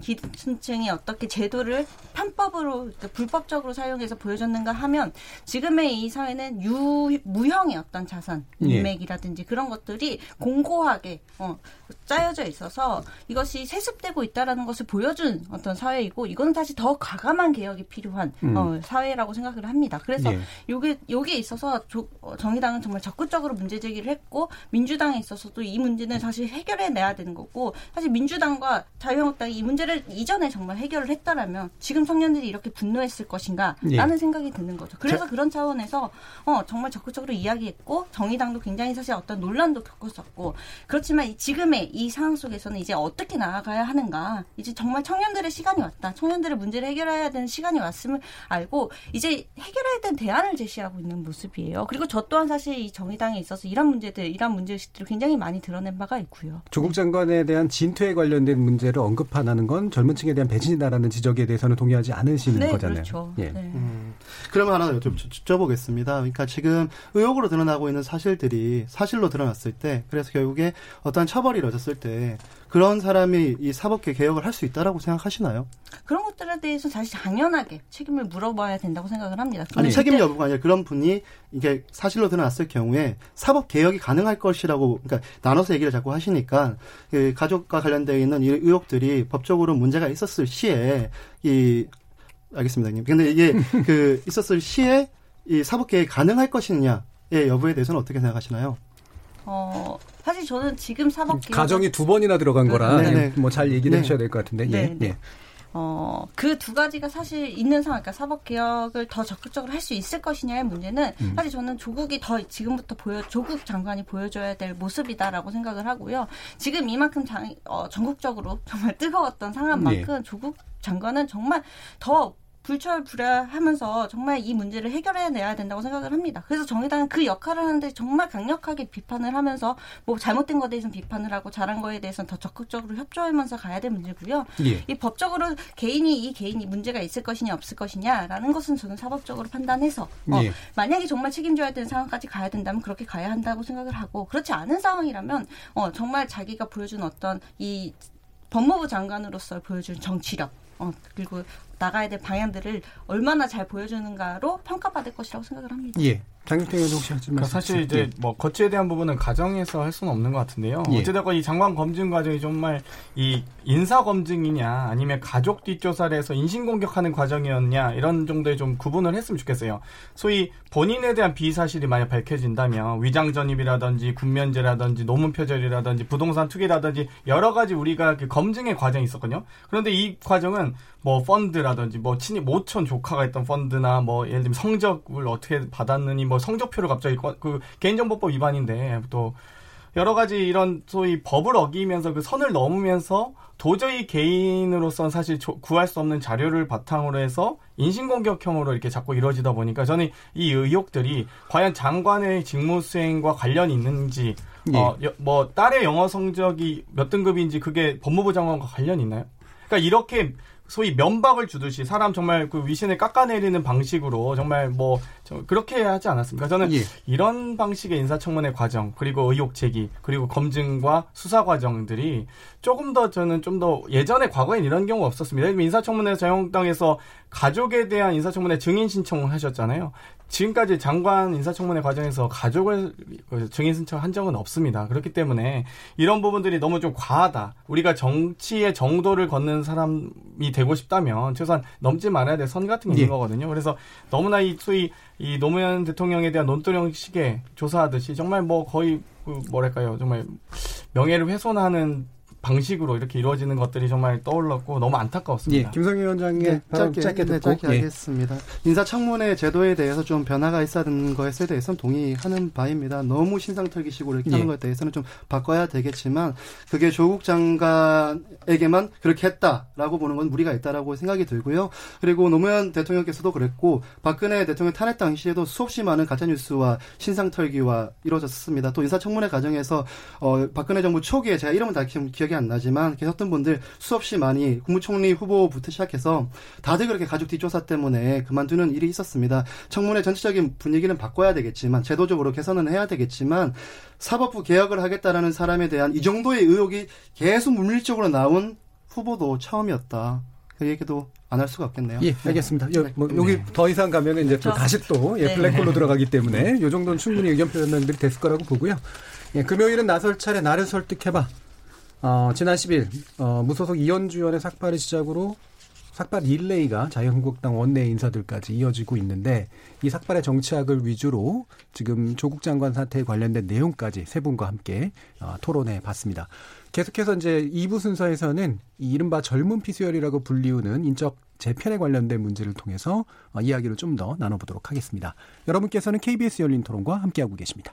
기득층이 어떻게 제도를 편법으로 그러니까 불법적으로 사용해서 보여줬는가 하면 지금의 이 사회는 유, 무형의 어떤 자산 예. 인맥이라든지 그런 것들이 공고하게 어, 짜여져 있어서 이것이 세습되고 있다라는 것을 보여준 어떤 사회이고 이건 사실 더 과감한 개혁이 필요한 음. 어, 사회라고 생각을 합니다. 그래서 예. 요게 여기에 있어서 조- 어, 정의당은 정말 적극적으로 문제 제기를 했고 민주당에 있어서도 이 문제는 사실 해결해 내야 되는 거고 사실 민주당과 자유한국당이 이 문제를 이전에 정말 해결을 했다라면 지금 청년들이 이렇게 분노했을 것인가라는 예. 생각이 드는 거죠. 그래서 그런 차원에서 어, 정말 적극적으로 이야기했고 정의당도 굉장히 사실 어떤 논란도 겪었었고 그렇지만 이 지금의 이 상황 속에서는 이제 어떻게 나아가야 하는가 이제 정말 청년들의 시간이 왔다. 청년 들의 문제를 해결해야 되는 시간이 왔음을 알고 이제 해결해야 되는 대안을 제시하고 있는 모습이에요. 그리고 저 또한 사실 이 정의당에 있어서 이런 문제들, 이런 문제의식들을 굉장히 많이 드러낸 바가 있고요. 조국 장관에 대한 진퇴에 관련된 문제를 언급 안 하는 건 젊은 층에 대한 배신이다라는 지적에 대해서는 동의하지 않으시는 네, 거잖아요. 그렇죠. 예. 네. 음, 그러면 하나 좀 여쭤보겠습니다. 그러니까 지금 의혹으로 드러나고 있는 사실들이 사실로 드러났을 때, 그래서 결국에 어떤 처벌이 이뤄졌을 때, 그런 사람이 이 사법계 개혁을 할 수 있다라고 생각하시나요? 그런 것들에 대해서 사실 당연하게 책임을 물어봐야 된다고 생각을 합니다. 아니, 책임 여부가 아니라 그런 분이 이게 사실로 드러났을 경우에 사법 개혁이 가능할 것이라고, 그러니까 나눠서 얘기를 자꾸 하시니까, 그 가족과 관련되어 있는 이 의혹들이 법적으로 문제가 있었을 시에, 이, 알겠습니다, 형님. 근데 이게 그 있었을 시에 이 사법 개혁이 가능할 것이냐의 여부에 대해서는 어떻게 생각하시나요? 어, 사실 저는 지금 사법 개혁 가정이 두 번이나 들어간 거라 네, 네. 뭐잘 얘기를 네. 해주셔야 될 것 같은데. 예. 네, 네. 예. 어, 그 두 가지가 사실 있는 상황, 그러니까 사법개혁을 더 적극적으로 할 수 있을 것이냐의 문제는 음. 사실 저는 조국이 더 지금부터 보여, 조국 장관이 보여줘야 될 모습이다라고 생각을 하고요. 지금 이만큼 장, 어, 전국적으로 정말 뜨거웠던 상황만큼 네. 조국 장관은 정말 더 불철불야하면서 정말 이 문제를 해결해내야 된다고 생각을 합니다. 그래서 정의당은 그 역할을 하는데 정말 강력하게 비판을 하면서 뭐 잘못된 것에 대해서는 비판을 하고 잘한 거에 대해서는 더 적극적으로 협조하면서 가야 될 문제고요. 예. 이 법적으로 개인이 이 개인이 문제가 있을 것이냐 없을 것이냐라는 것은 저는 사법적으로 판단해서 어, 예. 만약에 정말 책임져야 되는 상황까지 가야 된다면 그렇게 가야 한다고 생각을 하고 그렇지 않은 상황이라면 어, 정말 자기가 보여준 어떤 이 법무부 장관으로서 보여준 정치력 어, 그리고 나가야 될 방향들을 얼마나 잘 보여주는가로 평가받을 것이라고 생각을 합니다. 예. 장경태 의원 혹시 하지 말씀 사실 이제 예. 뭐 거치에 대한 부분은 가정에서 할 수는 없는 것 같은데요. 예. 어찌됐건 이 장관 검증 과정이 정말 이 인사 검증이냐 아니면 가족 뒷조사를 해서 인신 공격하는 과정이었냐 이런 정도의 좀 구분을 했으면 좋겠어요. 소위 본인에 대한 비사실이 만약 밝혀진다면 위장 전입이라든지 군면제라든지 노문 표절이라든지 부동산 투기라든지 여러 가지 우리가 그 검증의 과정이 있었거든요. 그런데 이 과정은 뭐 펀드라 든지 뭐 친히 모촌 조카가 있던 펀드나 뭐 예를 들면 성적을 어떻게 받았느니 뭐 성적표를 갑자기 꺼- 그 개인정보법 위반인데 또 여러 가지 이런 소위 법을 어기면서 그 선을 넘으면서 도저히 개인으로선 사실 조- 구할 수 없는 자료를 바탕으로 해서 인신공격형으로 이렇게 자꾸 이루어지다 보니까 저는 이 의혹들이 과연 장관의 직무 수행과 관련이 있는지 예. 어, 여- 뭐 딸의 영어 성적이 몇 등급인지 그게 법무부 장관과 관련이 있나요? 그러니까 이렇게 소위 면박을 주듯이 사람 정말 그 위신을 깎아내리는 방식으로 정말 뭐 저- 그렇게 하지 않았습니까? 저는 예. 이런 방식의 인사청문회 과정 그리고 의혹 제기 그리고 검증과 수사 과정들이 조금 더 저는 좀 더 예전에 과거엔 이런 경우가 없었습니다. 인사청문회 자유한국당에서 가족에 대한 인사청문회 증인 신청을 하셨잖아요. 지금까지 장관 인사청문회 과정에서 가족을 그 증인 신청한 적은 없습니다. 그렇기 때문에 이런 부분들이 너무 좀 과하다. 우리가 정치의 정도를 걷는 사람이 되고 싶다면 최소한 넘지 말아야 될 선 같은 게 있는 예. 거거든요. 그래서 너무나 이 소위 이 노무현 대통령에 대한 논두렁 식의 조사하듯이 정말 뭐 거의 그 뭐랄까요 정말 명예를 훼손하는 방식으로 이렇게 이루어지는 것들이 정말 떠올랐고 너무 안타까웠습니다. 예, 김성희 위원장의 네, 짧게, 짧게 네, 듣고 짧게 예. 하겠습니다. 인사청문회 제도에 대해서 좀 변화가 있어야 되는 것에 대해서는 동의하는 바입니다. 너무 신상털기식으로 이렇게 예. 하는 것에 대해서는 좀 바꿔야 되겠지만 그게 조국 장관에게만 그렇게 했다라고 보는 건 무리가 있다라고 생각이 들고요. 그리고 노무현 대통령께서도 그랬고 박근혜 대통령 탄핵 당시에도 수없이 많은 가짜뉴스와 신상털기와 이루어졌습니다. 또 인사청문회 과정에서 어, 박근혜 정부 초기에 제가 이름은 다 기, 기억이 안 나지만 계셨던 분들 수없이 많이 국무총리 후보부터 시작해서 다들 그렇게 가족 뒷조사 때문에 그만두는 일이 있었습니다. 청문회 전체적인 분위기는 바꿔야 되겠지만 제도적으로 개선은 해야 되겠지만 사법부 개혁을 하겠다라는 사람에 대한 이 정도의 의혹이 계속 물밀적으로 나온 후보도 처음이었다. 그 얘기도 안 할 수가 없겠네요. 예, 알겠습니다. 여, 뭐, 여기 더 이상 가면 이제 또 저- 다시 또 예, 네. 블랙홀로 들어가기 때문에 요 정도는 충분히 의견 표현들이 됐을 거라고 보고요. 예, 금요일은 나설 차례 나를 설득해봐. 어, 지난 10일 어, 무소속 이현주 의원의 삭발을 시작으로 삭발 릴레이가 자유한국당 원내 인사들까지 이어지고 있는데 이 삭발의 정치학을 위주로 지금 조국 장관 사태에 관련된 내용까지 세 분과 함께 어, 토론해 봤습니다. 계속해서 이제 2부 순서에서는 이 이른바 젊은 피수열이라고 불리우는 인적 재편에 관련된 문제를 통해서 어, 이야기를 좀 더 나눠보도록 하겠습니다. 여러분께서는 KBS 열린 토론과 함께하고 계십니다.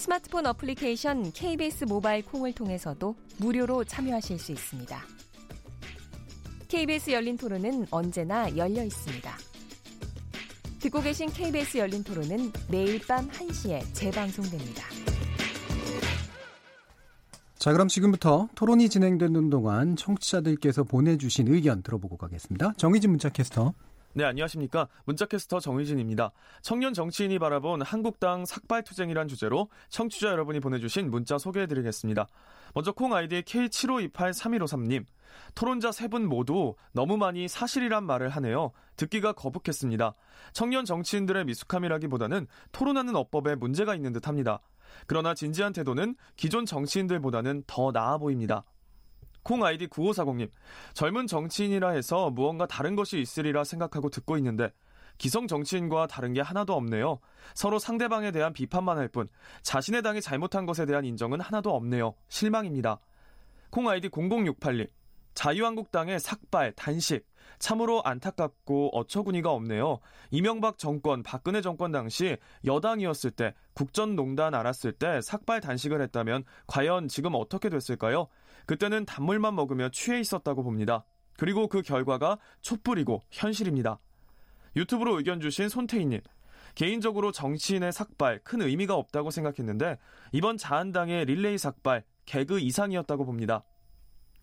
스마트폰 어플리케이션 KBS 모바일 콩을 통해서도 무료로 참여하실 수 있습니다. KBS 열린 토론은 언제나 열려 있습니다. 듣고 계신 KBS 열린 토론은 매일 밤 1시에 재방송됩니다. 자, 그럼 지금부터 토론이 진행되는 동안 청취자들께서 보내주신 의견 들어보고 가겠습니다. 정의진 문자 캐스터. 네, 안녕하십니까. 문자캐스터 정의진입니다. 청년 정치인이 바라본 한국당 삭발투쟁이란 주제로 청취자 여러분이 보내주신 문자 소개해드리겠습니다. 먼저 콩 아이디 K75283153님. 토론자 세 분 모두 너무 많이 사실이란 말을 하네요. 듣기가 거북했습니다. 청년 정치인들의 미숙함이라기보다는 토론하는 어법에 문제가 있는 듯 합니다. 그러나 진지한 태도는 기존 정치인들보다는 더 나아 보입니다. 콩 아이디 9540님. 젊은 정치인이라 해서 무언가 다른 것이 있으리라 생각하고 듣고 있는데 기성 정치인과 다른 게 하나도 없네요. 서로 상대방에 대한 비판만 할 뿐 자신의 당이 잘못한 것에 대한 인정은 하나도 없네요. 실망입니다. 콩 아이디 0068님. 자유한국당의 삭발, 단식. 참으로 안타깝고 어처구니가 없네요. 이명박 정권, 박근혜 정권 당시 여당이었을 때 국전농단 알았을 때 삭발 단식을 했다면 과연 지금 어떻게 됐을까요? 그때는 단물만 먹으며 취해 있었다고 봅니다. 그리고 그 결과가 촛불이고 현실입니다. 유튜브로 의견 주신 손태희님. 개인적으로 정치인의 삭발 큰 의미가 없다고 생각했는데 이번 자한당의 릴레이 삭발 개그 이상이었다고 봅니다.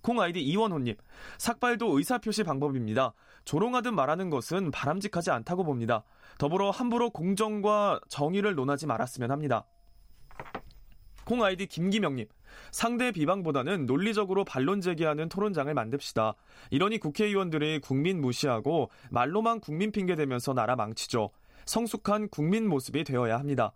콩 아이디 이원호님. 삭발도 의사표시 방법입니다. 조롱하듯 말하는 것은 바람직하지 않다고 봅니다. 더불어 함부로 공정과 정의를 논하지 말았으면 합니다. 콩 아이디 김기명님. 상대 비방보다는 논리적으로 반론 제기하는 토론장을 만듭시다. 이러니 국회의원들이 국민 무시하고 말로만 국민 핑계 대면서 나라 망치죠. 성숙한 국민 모습이 되어야 합니다.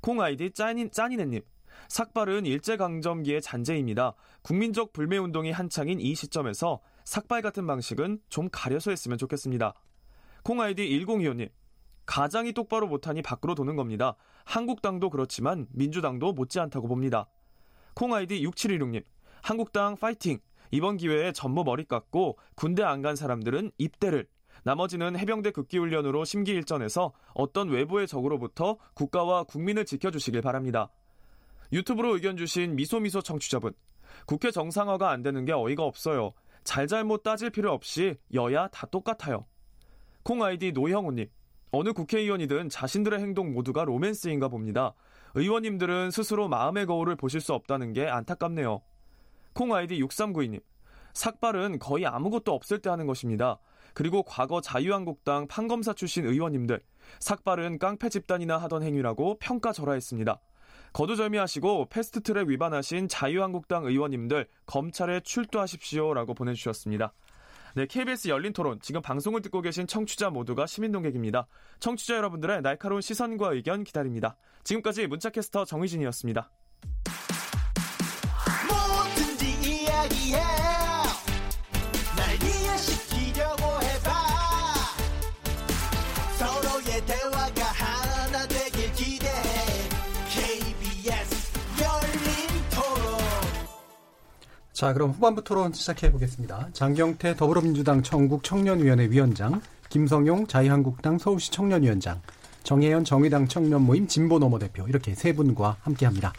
콩 아이디 짠이, 짠이네님. 삭발은 일제강점기의 잔재입니다. 국민적 불매운동이 한창인 이 시점에서 삭발 같은 방식은 좀 가려서 했으면 좋겠습니다. 콩 아이디 1025님. 가장이 똑바로 못하니 밖으로 도는 겁니다. 한국당도 그렇지만 민주당도 못지않다고 봅니다. 콩 아이디 6716님. 한국당 파이팅! 이번 기회에 전부 머리 깎고 군대 안 간 사람들은 입대를 나머지는 해병대 극기훈련으로 심기일전에서 어떤 외부의 적으로부터 국가와 국민을 지켜주시길 바랍니다. 유튜브로 의견 주신 미소미소 청취자분. 국회 정상화가 안 되는 게 어이가 없어요. 잘잘못 따질 필요 없이 여야 다 똑같아요. 콩 아이디 노형우님. 어느 국회의원이든 자신들의 행동 모두가 로맨스인가 봅니다. 의원님들은 스스로 마음의 거울을 보실 수 없다는 게 안타깝네요. 콩 아이디 6392님. 삭발은 거의 아무것도 없을 때 하는 것입니다. 그리고 과거 자유한국당 판검사 출신 의원님들. 삭발은 깡패 집단이나 하던 행위라고 평가절하했습니다. 거두절미하시고 패스트트랙 위반하신 자유한국당 의원님들 검찰에 출두하십시오라고 보내주셨습니다. 네, KBS 열린 토론. 지금 방송을 듣고 계신 청취자 모두가 시민 동객입니다. 청취자 여러분들의 날카로운 시선과 의견 기다립니다. 지금까지 문자캐스터 정희진이었습니다. 자, 그럼 후반부 토론 시작해 보겠습니다. 장경태 더불어민주당 청국 청년위원회 위원장, 김성용 자유한국당 서울시 청년위원장, 정혜연 정의당 청년 모임 진보노모 대표 이렇게 세 분과 함께합니다.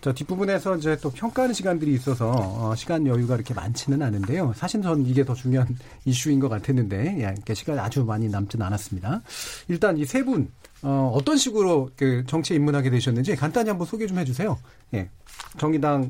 자, 뒷부분에서 이제 또 평가하는 시간들이 있어서 어, 시간 여유가 이렇게 많지는 않은데요. 사실 전 이게 더 중요한 이슈인 것 같았는데 예, 이렇게 시간이 아주 많이 남지는 않았습니다. 일단 이 세 분 어, 어떤 식으로 그 정치에 입문하게 되셨는지 간단히 한번 소개 좀 해주세요. 예, 정의당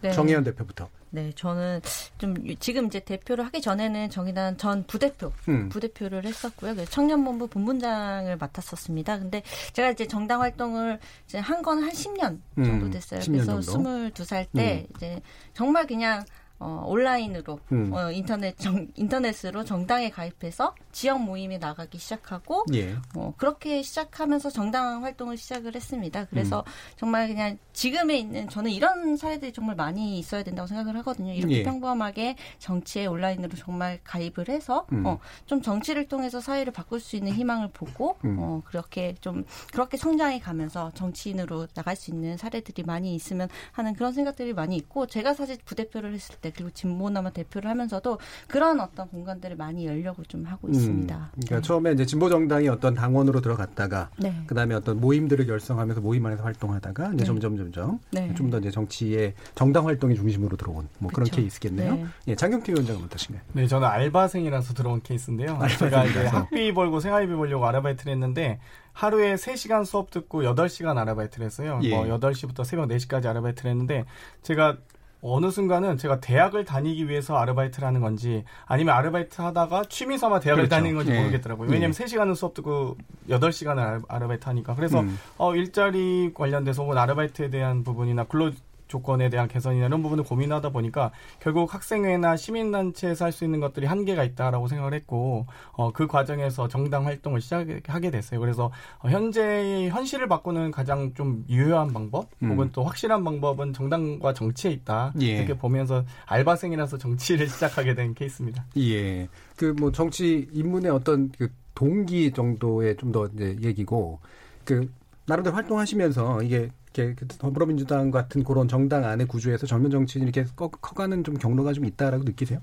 네. 정혜연 대표부터. 네, 저는 좀 유- 지금 이제 대표를 하기 전에는 정의당 전 부대표, 음. 부대표를 했었고요. 청년본부 본부장을 맡았었습니다. 근데 제가 이제 정당 활동을 이제 한 건한 10년 정도 음, 됐어요. 10년 그래서 정도? 22살 때 이제 정말 그냥 어, 온라인으로 음. 어, 인터넷 정, 인터넷으로 정당에 가입해서 지역 모임에 나가기 시작하고 예. 어, 그렇게 시작하면서 정당 활동을 시작을 했습니다. 그래서 음. 정말 그냥 지금에 있는 저는 이런 사례들이 정말 많이 있어야 된다고 생각을 하거든요. 이렇게 예. 평범하게 정치에 온라인으로 정말 가입을 해서 음. 어, 좀 정치를 통해서 사회를 바꿀 수 있는 희망을 보고 음. 어, 그렇게 좀 그렇게 성장해 가면서 정치인으로 나갈 수 있는 사례들이 많이 있으면 하는 그런 생각들이 많이 있고 제가 사실 부대표를 했을 때 그리고 진보남아 대표를 하면서도 그런 어떤 공간들을 많이 열려고 좀 하고 있습니다. 음, 그러니까 처음에 이제 진보 정당이 어떤 당원으로 들어갔다가 네. 그다음에 어떤 모임들을 결성하면서 모임 안에서 활동하다가 이제 네. 점점 점점 네. 좀더 이제 정치의 정당 활동이 중심으로 들어온 뭐 그런 그쵸. 케이스겠네요. 네. 예, 장경태 위원장은 어떠신가요? 네, 저는 알바생이라서 들어온 케이스인데요. 제가 이제 학비 벌고 생활비 벌려고 아르바이트를 했는데 하루에 3시간 수업 듣고 8시간 아르바이트를 했어요. 예. 뭐 8시부터 새벽 4시까지 아르바이트를 했는데 제가 어느 순간은 제가 대학을 다니기 위해서 아르바이트를 하는 건지 아니면 아르바이트 하다가 취미 삼아 대학을 그렇죠. 다니는 건지 예. 모르겠더라고요. 왜냐면 3시간은 수업 듣고 8시간을 아르바이트 하니까. 그래서 음. 어, 일자리 관련돼서 혹은 아르바이트에 대한 부분이나 근로 조건에 대한 개선이나 이런 부분을 고민하다 보니까 결국 학생회나 시민단체에서 할 수 있는 것들이 한계가 있다라고 생각을 했고 어, 그 과정에서 정당 활동을 시작하게 됐어요. 그래서 어, 현재 현실을 바꾸는 가장 좀 유효한 방법 음. 혹은 또 확실한 방법은 정당과 정치에 있다 예. 이렇게 보면서 알바생이라서 정치를 시작하게 된 케이스입니다. 예. 그 뭐 정치 입문의 어떤 그 동기 정도의 좀 더 이제 얘기고 그 나름대로 활동하시면서 이게 이렇게 그 더불어민주당 같은 그런 정당 안의 구조에서 젊은 정치인이 이렇게 커, 커가는 좀 경로가 좀 있다라고 느끼세요?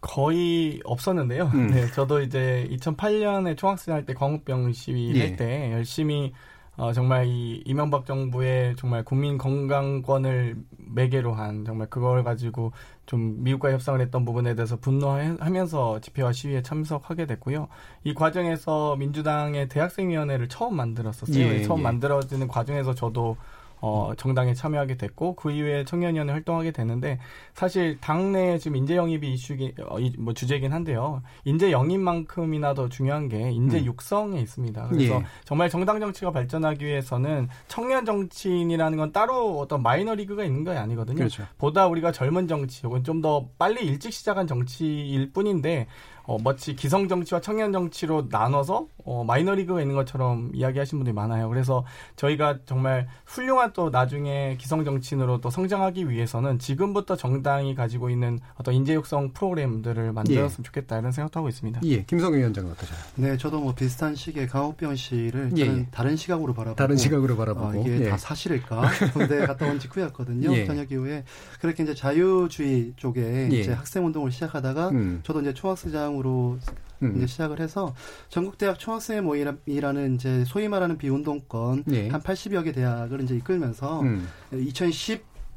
거의 없었는데요. 음. 네, 저도 이제 2008년에 총학생 할 때 광우병 시위 예. 할때 열심히 어, 정말 이 이명박 정부의 정말 국민 건강권을 매개로 한 정말 그걸 가지고 좀 미국과 협상을 했던 부분에 대해서 분노하면서 집회와 시위에 참석하게 됐고요. 이 과정에서 민주당의 대학생위원회를 처음 만들었었어요. 예, 처음 예. 만들어지는 과정에서 저도 어, 정당에 참여하게 됐고 그 이후에 청년위원회 활동하게 되는데 사실 당내 지금 인재 영입이 이슈기 어, 이- 뭐 주제긴 한데요. 인재 영입만큼이나 더 중요한 게 인재 음. 육성에 있습니다. 그래서 예. 정말 정당 정치가 발전하기 위해서는 청년 정치인이라는 건 따로 어떤 마이너 리그가 있는 게 아니거든요. 그렇죠. 보다 우리가 젊은 정치 혹은 좀 더 빨리 일찍 시작한 정치일 뿐인데 어, 마치 기성 정치와 청년 정치로 나눠서 어, 마이너리그가 있는 것처럼 이야기하시는 분들이 많아요. 그래서 저희가 정말 훌륭한 또 나중에 기성 정치인으로 또 성장하기 위해서는 지금부터 정당이 가지고 있는 어떤 인재 육성 프로그램들을 만들었으면 좋겠다 이런 생각도 하고 있습니다. 예, 김성현 위원장은 어떠세요? 네, 저도 뭐 비슷한 시기에 강옥병 씨를 예, 예. 다른 시각으로 바라보고 다른 시각으로 바라보고 어, 이게 예. 다 사실일까? 군대 갔다 온 직후였거든요. 예. 저녁 이후에 그렇게 이제 자유주의 쪽에 예. 이제 학생 운동을 시작하다가 음, 저도 이제 총학생장 으로 음. 이제 시작을 해서 전국대학 총학생회 모임이라는 이제 소위 말하는 비운동권 예. 한 80여 개 대학을 이제 이끌면서 음.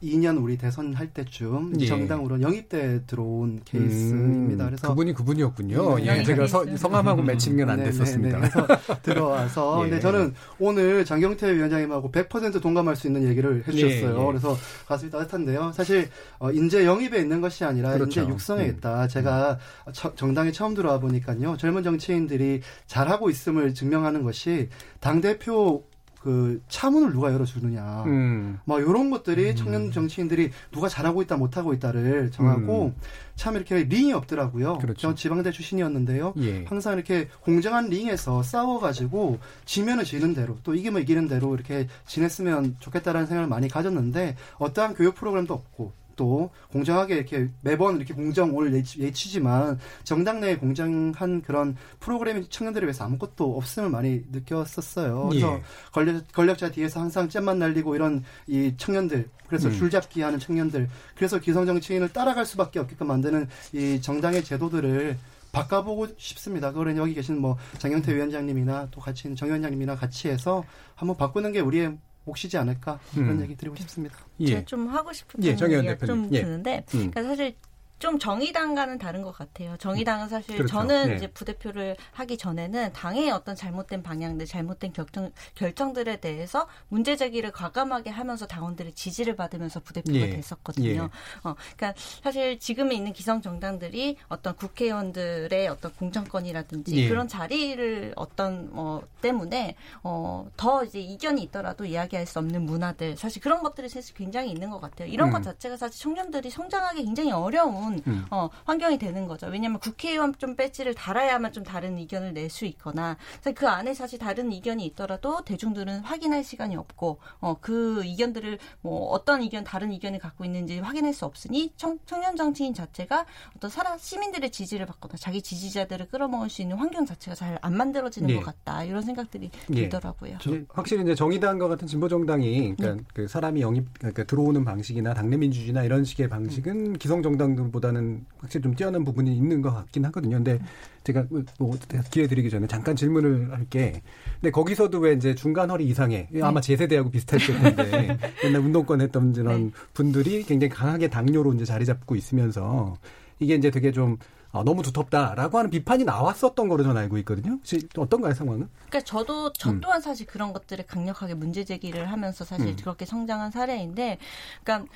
2012년 우리 대선 할 때쯤 예. 정당으로 영입돼 들어온 케이스입니다. 음, 그래서 그분이 그분이었군요. 네, 예, 네, 제가 서- 케이스. 성함하고 매칭은 안 네, 됐었습니다. 네, 네. 그래서 들어와서 예. 근데 저는 오늘 장경태 위원장님하고 100% 동감할 수 있는 얘기를 해주셨어요. 예, 예. 그래서 가슴이 따뜻한데요. 사실 어, 인재 영입에 있는 것이 아니라 그렇죠. 인재 육성에 음. 있다. 제가 처- 정당에 처음 들어와 보니까요. 젊은 정치인들이 잘하고 있음을 증명하는 것이 당 대표 그 차문을 누가 열어주느냐. 음. 뭐 이런 것들이 청년 정치인들이 누가 잘하고 있다 못하고 있다를 정하고 참 이렇게 링이 없더라고요. 음. 그렇죠. 전 지방대 출신이었는데요. 예. 항상 이렇게 공정한 링에서 싸워가지고 지면은 지는 대로 또 이기면 이기는 대로 이렇게 지냈으면 좋겠다라는 생각을 많이 가졌는데 어떠한 교육 프로그램도 없고 또 공정하게 이렇게 매번 이렇게 공정을 예치, 예치 지만 정당 내에 공정한 그런 프로그램이 청년들에 비해서 아무것도 없음을 많이 느꼈었어요. 그래서 예. 권력, 권력자 뒤에서 항상 잼만 날리고 이런 이 청년들 그래서 음. 줄잡기 하는 청년들 그래서 기성 정치인을 따라갈 수밖에 없게끔 만드는 이 정당의 제도들을 바꿔보고 싶습니다. 그거는 여기 계신 뭐 장영태 위원장님이나 또 같이 있는 정 위원장님이나 같이 해서 한번 바꾸는 게 우리의 몫이지 않을까 그런 음. 얘기 드리고 싶습니다. 예. 제가 좀 하고 싶은 예, 정의원 얘기가 좀 대표님. 예. 드는데 음. 그러니까 사실 좀 정의당과는 다른 것 같아요. 정의당은 사실 그렇죠. 저는 네. 이제 부대표를 하기 전에는 당의 어떤 잘못된 방향들, 잘못된 결정, 결정들에 대해서 문제 제기를 과감하게 하면서 당원들의 지지를 받으면서 부대표가 예. 됐었거든요. 예. 어, 그러니까 사실 지금에 있는 기성 정당들이 어떤 국회의원들의 어떤 공천권이라든지 예. 그런 자리를 어떤 어 때문에 어더 이제 이견이 있더라도 이야기할 수 없는 문화들 사실 그런 것들이 사실 굉장히 있는 것 같아요. 이런 음. 것 자체가 사실 청년들이 성장하기 굉장히 어려운 음. 어, 환경이 되는 거죠. 왜냐하면 국회의원 좀 배지를 달아야만 좀 다른 의견을 낼 수 있거나 그 안에 사실 다른 의견이 있더라도 대중들은 확인할 시간이 없고 어, 그 의견들을 뭐 어떤 의견 다른 의견을 갖고 있는지 확인할 수 없으니 청, 청년 정치인 자체가 어떤 사람 시민들의 지지를 받거나 자기 지지자들을 끌어모을 수 있는 환경 자체가 잘 안 만들어지는 예. 것 같다 이런 생각들이 예. 들더라고요. 이제 확실히 이제 정의당과 같은 진보 정당이 그러니까 그 사람이 영입 그러니까 들어오는 방식이나 당내 민주주의나 이런 식의 방식은 기성 정당들 보다는 확실히 좀 뛰어난 부분이 있는 것 같긴 하거든요. 근데 제가 뭐 기회 드리기 전에 잠깐 질문을 할게. 근데 거기서도 왜 이제 중간 허리 이상에 아마 제 세대하고 비슷할 텐데 옛날 운동권 했던 이런 네. 분들이 굉장히 강하게 당뇨로 이제 자리 잡고 있으면서 이게 이제 되게 좀 아, 너무 두텁다라고 하는 비판이 나왔었던 거로 저는 알고 있거든요. 혹시 어떤가요, 상황은? 그러니까 저도 저 음. 또한 사실 그런 것들을 강력하게 문제 제기를 하면서 사실 음. 그렇게 성장한 사례인데, 그러니까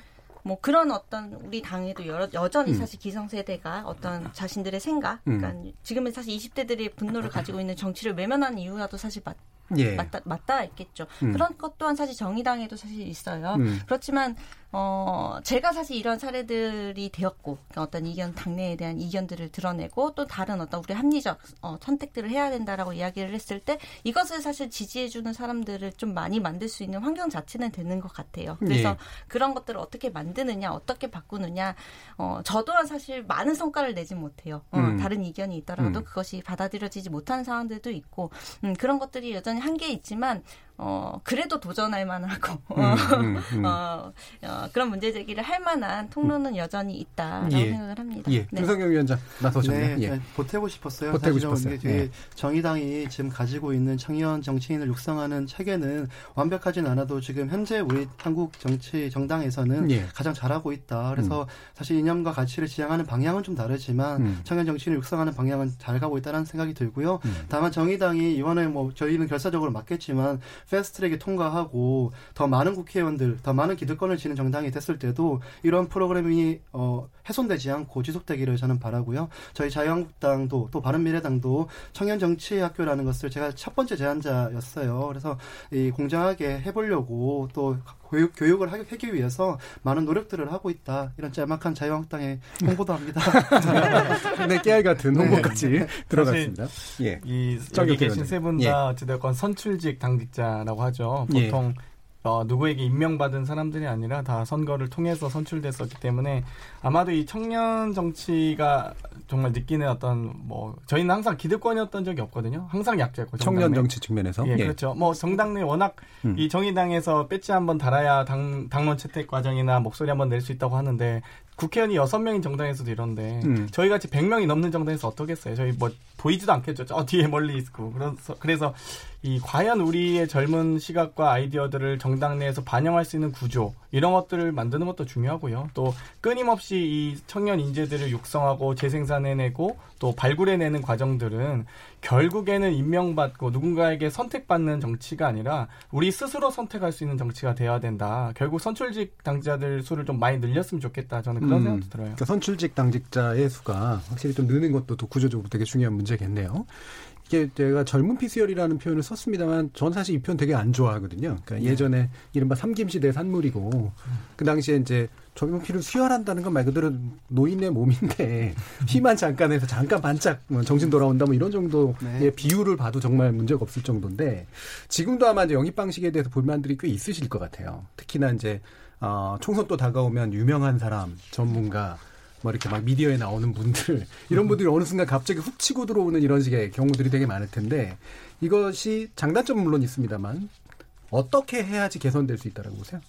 뭐 그런 어떤 우리 당에도 여러, 여전히 음. 사실 기성세대가 어떤 자신들의 생각, 음. 그러니까 지금은 사실 20대들이 분노를 가지고 있는 정치를 외면하는 이유라도 사실 맞, 예. 맞다, 맞다 있겠죠. 음. 그런 것 또한 사실 정의당에도 사실 있어요. 음. 그렇지만 어 제가 사실 이런 사례들이 되었고 그러니까 어떤 이견 당내에 대한 이견들을 드러내고 또 다른 어떤 우리 합리적 어, 선택들을 해야 된다라고 이야기를 했을 때 이것을 사실 지지해주는 사람들을 좀 많이 만들 수 있는 환경 자체는 되는 것 같아요. 그래서 예. 그런 것들을 어떻게 만드느냐, 어떻게 바꾸느냐, 어, 저 또한 사실 많은 성과를 내지 못해요. 어, 음. 다른 이견이 있더라도 음. 그것이 받아들여지지 못하는 상황들도 있고, 음, 그런 것들이 여전히 한계 있지만, 어, 그래도 도전할 만하고, 음, 음, 음. 어, 어, 그런 문제 제기를 할 만한 통로는 여전히 있다라고 예. 생각을 합니다. 예. 네. 김성경 위원장 나서셨네요. 네, 예. 네, 보태고 싶었어요. 보태고 싶었어요. 네. 정의당이 지금 가지고 있는 청년 정치인을 육성하는 체계는 완벽하진 않아도 지금 현재 우리 한국 정치 정당에서는 예. 가장 잘하고 있다. 그래서 사실 이념과 가치를 지향하는 방향은 좀 다르지만 음. 청년 정치인을 육성하는 방향은 잘 가고 있다는 생각이 들고요. 음. 다만 정의당이 이번에 뭐 저희는 결사적으로 맞겠지만 패스트트랙에 통과하고 더 많은 국회의원들, 더 많은 기득권을 지닌 정당이 됐을 때도 이런 프로그램이 어, 훼손되지 않고 지속되기를 저는 바라고요. 저희 자유한국당도 또 바른미래당도 청년 정치 학교라는 것을 제가 첫 번째 제안자였어요. 그래서 이 공정하게 해보려고 또 교육, 교육을 하기 위해서 많은 노력들을 하고 있다. 이런 짤막한 자유한국당의 홍보도 합니다. 네, 깨알 같은 홍보까지 들어갔습니다. 예. 이 여기 계신. 세 분다 어찌됐건 선출직 당직자 라고 하죠. 예. 보통 어, 누구에게 임명받은 사람들이 아니라 다 선거를 통해서 선출됐었기 때문에 아마도 이 청년 정치가 정말 느끼는 어떤 뭐 저희는 항상 기득권이었던 적이 없거든요. 항상 약자였고 청년 내. 정치 측면에서. 예, 그렇죠. 뭐 정당 내 워낙 음. 이 정의당에서 배지 한번 달아야 당 당론 채택 과정이나 목소리 한번 낼 수 있다고 하는데 국회의원이 여섯 명인 정당에서도 이런데 음. 저희 같이 100명이 넘는 정당에서 어떻겠어요? 저희 뭐 보이지도 않겠죠. 저 뒤에 멀리 있고. 그래서 그래서 이 과연 우리의 젊은 시각과 아이디어들을 정당 내에서 반영할 수 있는 구조 이런 것들을 만드는 것도 중요하고요. 또 끊임없이 이 청년 인재들을 육성하고 재생산해내고 또 발굴해내는 과정들은 결국에는 임명받고 누군가에게 선택받는 정치가 아니라 우리 스스로 선택할 수 있는 정치가 돼야 된다. 결국 선출직 당자들 수를 좀 많이 늘렸으면 좋겠다. 저는 그런 음, 생각도 들어요. 그러니까 선출직 당직자의 수가 확실히 좀 느는 것도 또 구조적으로 되게 중요한 문제겠네요. 이게 제가 젊은 피수열이라는 표현을 썼습니다만 전 사실 이 표현 되게 안 좋아하거든요. 그러니까 예 전에 이른바 삼김시대 산물이고 그 당시에 이제 젊은 피를 수혈한다는 건 말 그대로 노인의 몸인데 피만 잠깐 해서 잠깐 반짝 뭐 정신 돌아온다 뭐 이런 정도의 네. 비유를 봐도 정말 문제가 없을 정도인데 지금도 아마 이제 영입 방식에 대해서 불만들이 꽤 있으실 것 같아요. 특히나 이제 어, 총선 또 다가오면 유명한 사람, 전문가, 뭐 이렇게 막 미디어에 나오는 분들 이런 분들이 어느 순간 갑자기 훅 치고 들어오는 이런 식의 경우들이 되게 많을 텐데 이것이 장단점은 물론 있습니다만 어떻게 해야지 개선될 수 있다라고 보세요?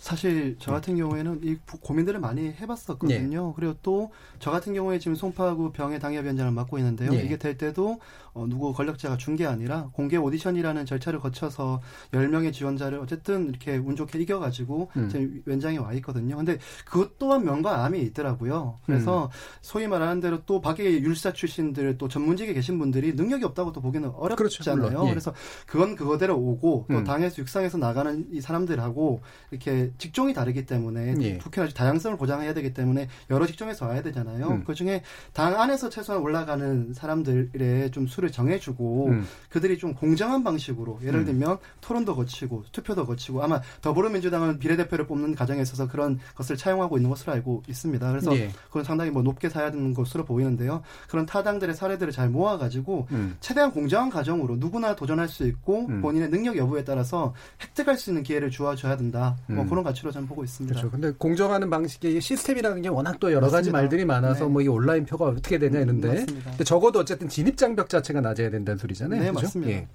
사실 저 같은 경우에는 이 부- 고민들을 많이 해봤었거든요. 그리고 또 저 같은 경우에 지금 송파구 병의 당협위원장을 맡고 있는데요. 예. 이게 될 때도 어, 누구 권력자가 준 게 아니라 공개 오디션이라는 절차를 거쳐서 10명의 지원자를 어쨌든 이렇게 운 좋게 이겨가지고 음. 지금 위원장에 와 있거든요. 근데 그것 또한 명과 암이 있더라고요. 그래서 음. 소위 말하는 대로 또 밖에 율사 출신들 또 전문직에 계신 분들이 능력이 없다고 또 보기는 어렵잖아요. 그렇죠. 예. 그래서 그건 그거대로 오고 또 음. 당에서 육상에서 나가는 이 사람들하고 이렇게 직종이 다르기 때문에 예. 국회는 다양성을 보장해야 되기 때문에 여러 직종에서 와야 되잖아요. 음. 그 중에 당 안에서 최소한 올라가는 사람들의 좀 수를 정해주고 음. 그들이 좀 공정한 방식으로 예를 음. 들면 토론도 거치고 투표도 거치고 아마 더불어민주당은 비례대표를 뽑는 과정에 있어서 그런 것을 차용하고 있는 것으로 알고 있습니다. 그래서 예. 그건 상당히 뭐 높게 사야 되는 것으로 보이는데요. 그런 타당들의 사례들을 잘 모아가지고 음. 최대한 공정한 과정으로 누구나 도전할 수 있고 음. 본인의 능력 여부에 따라서 획득할 수 있는 기회를 주어줘야 된다. 뭐 음. 그런 가치로 저는 보고 있습니다. 그렇죠. 근데 공정하는 방식의 시스템이라는 게 워낙 또 여러 가지 맞습니다. 말들이 많아서 네. 뭐이 온라인 표가 어떻게 되냐 이런데 적어도 어쨌든 진입 장벽 자체 가 낮아야 된다는 소리잖아요. 네, 그죠? 맞습니다. 예.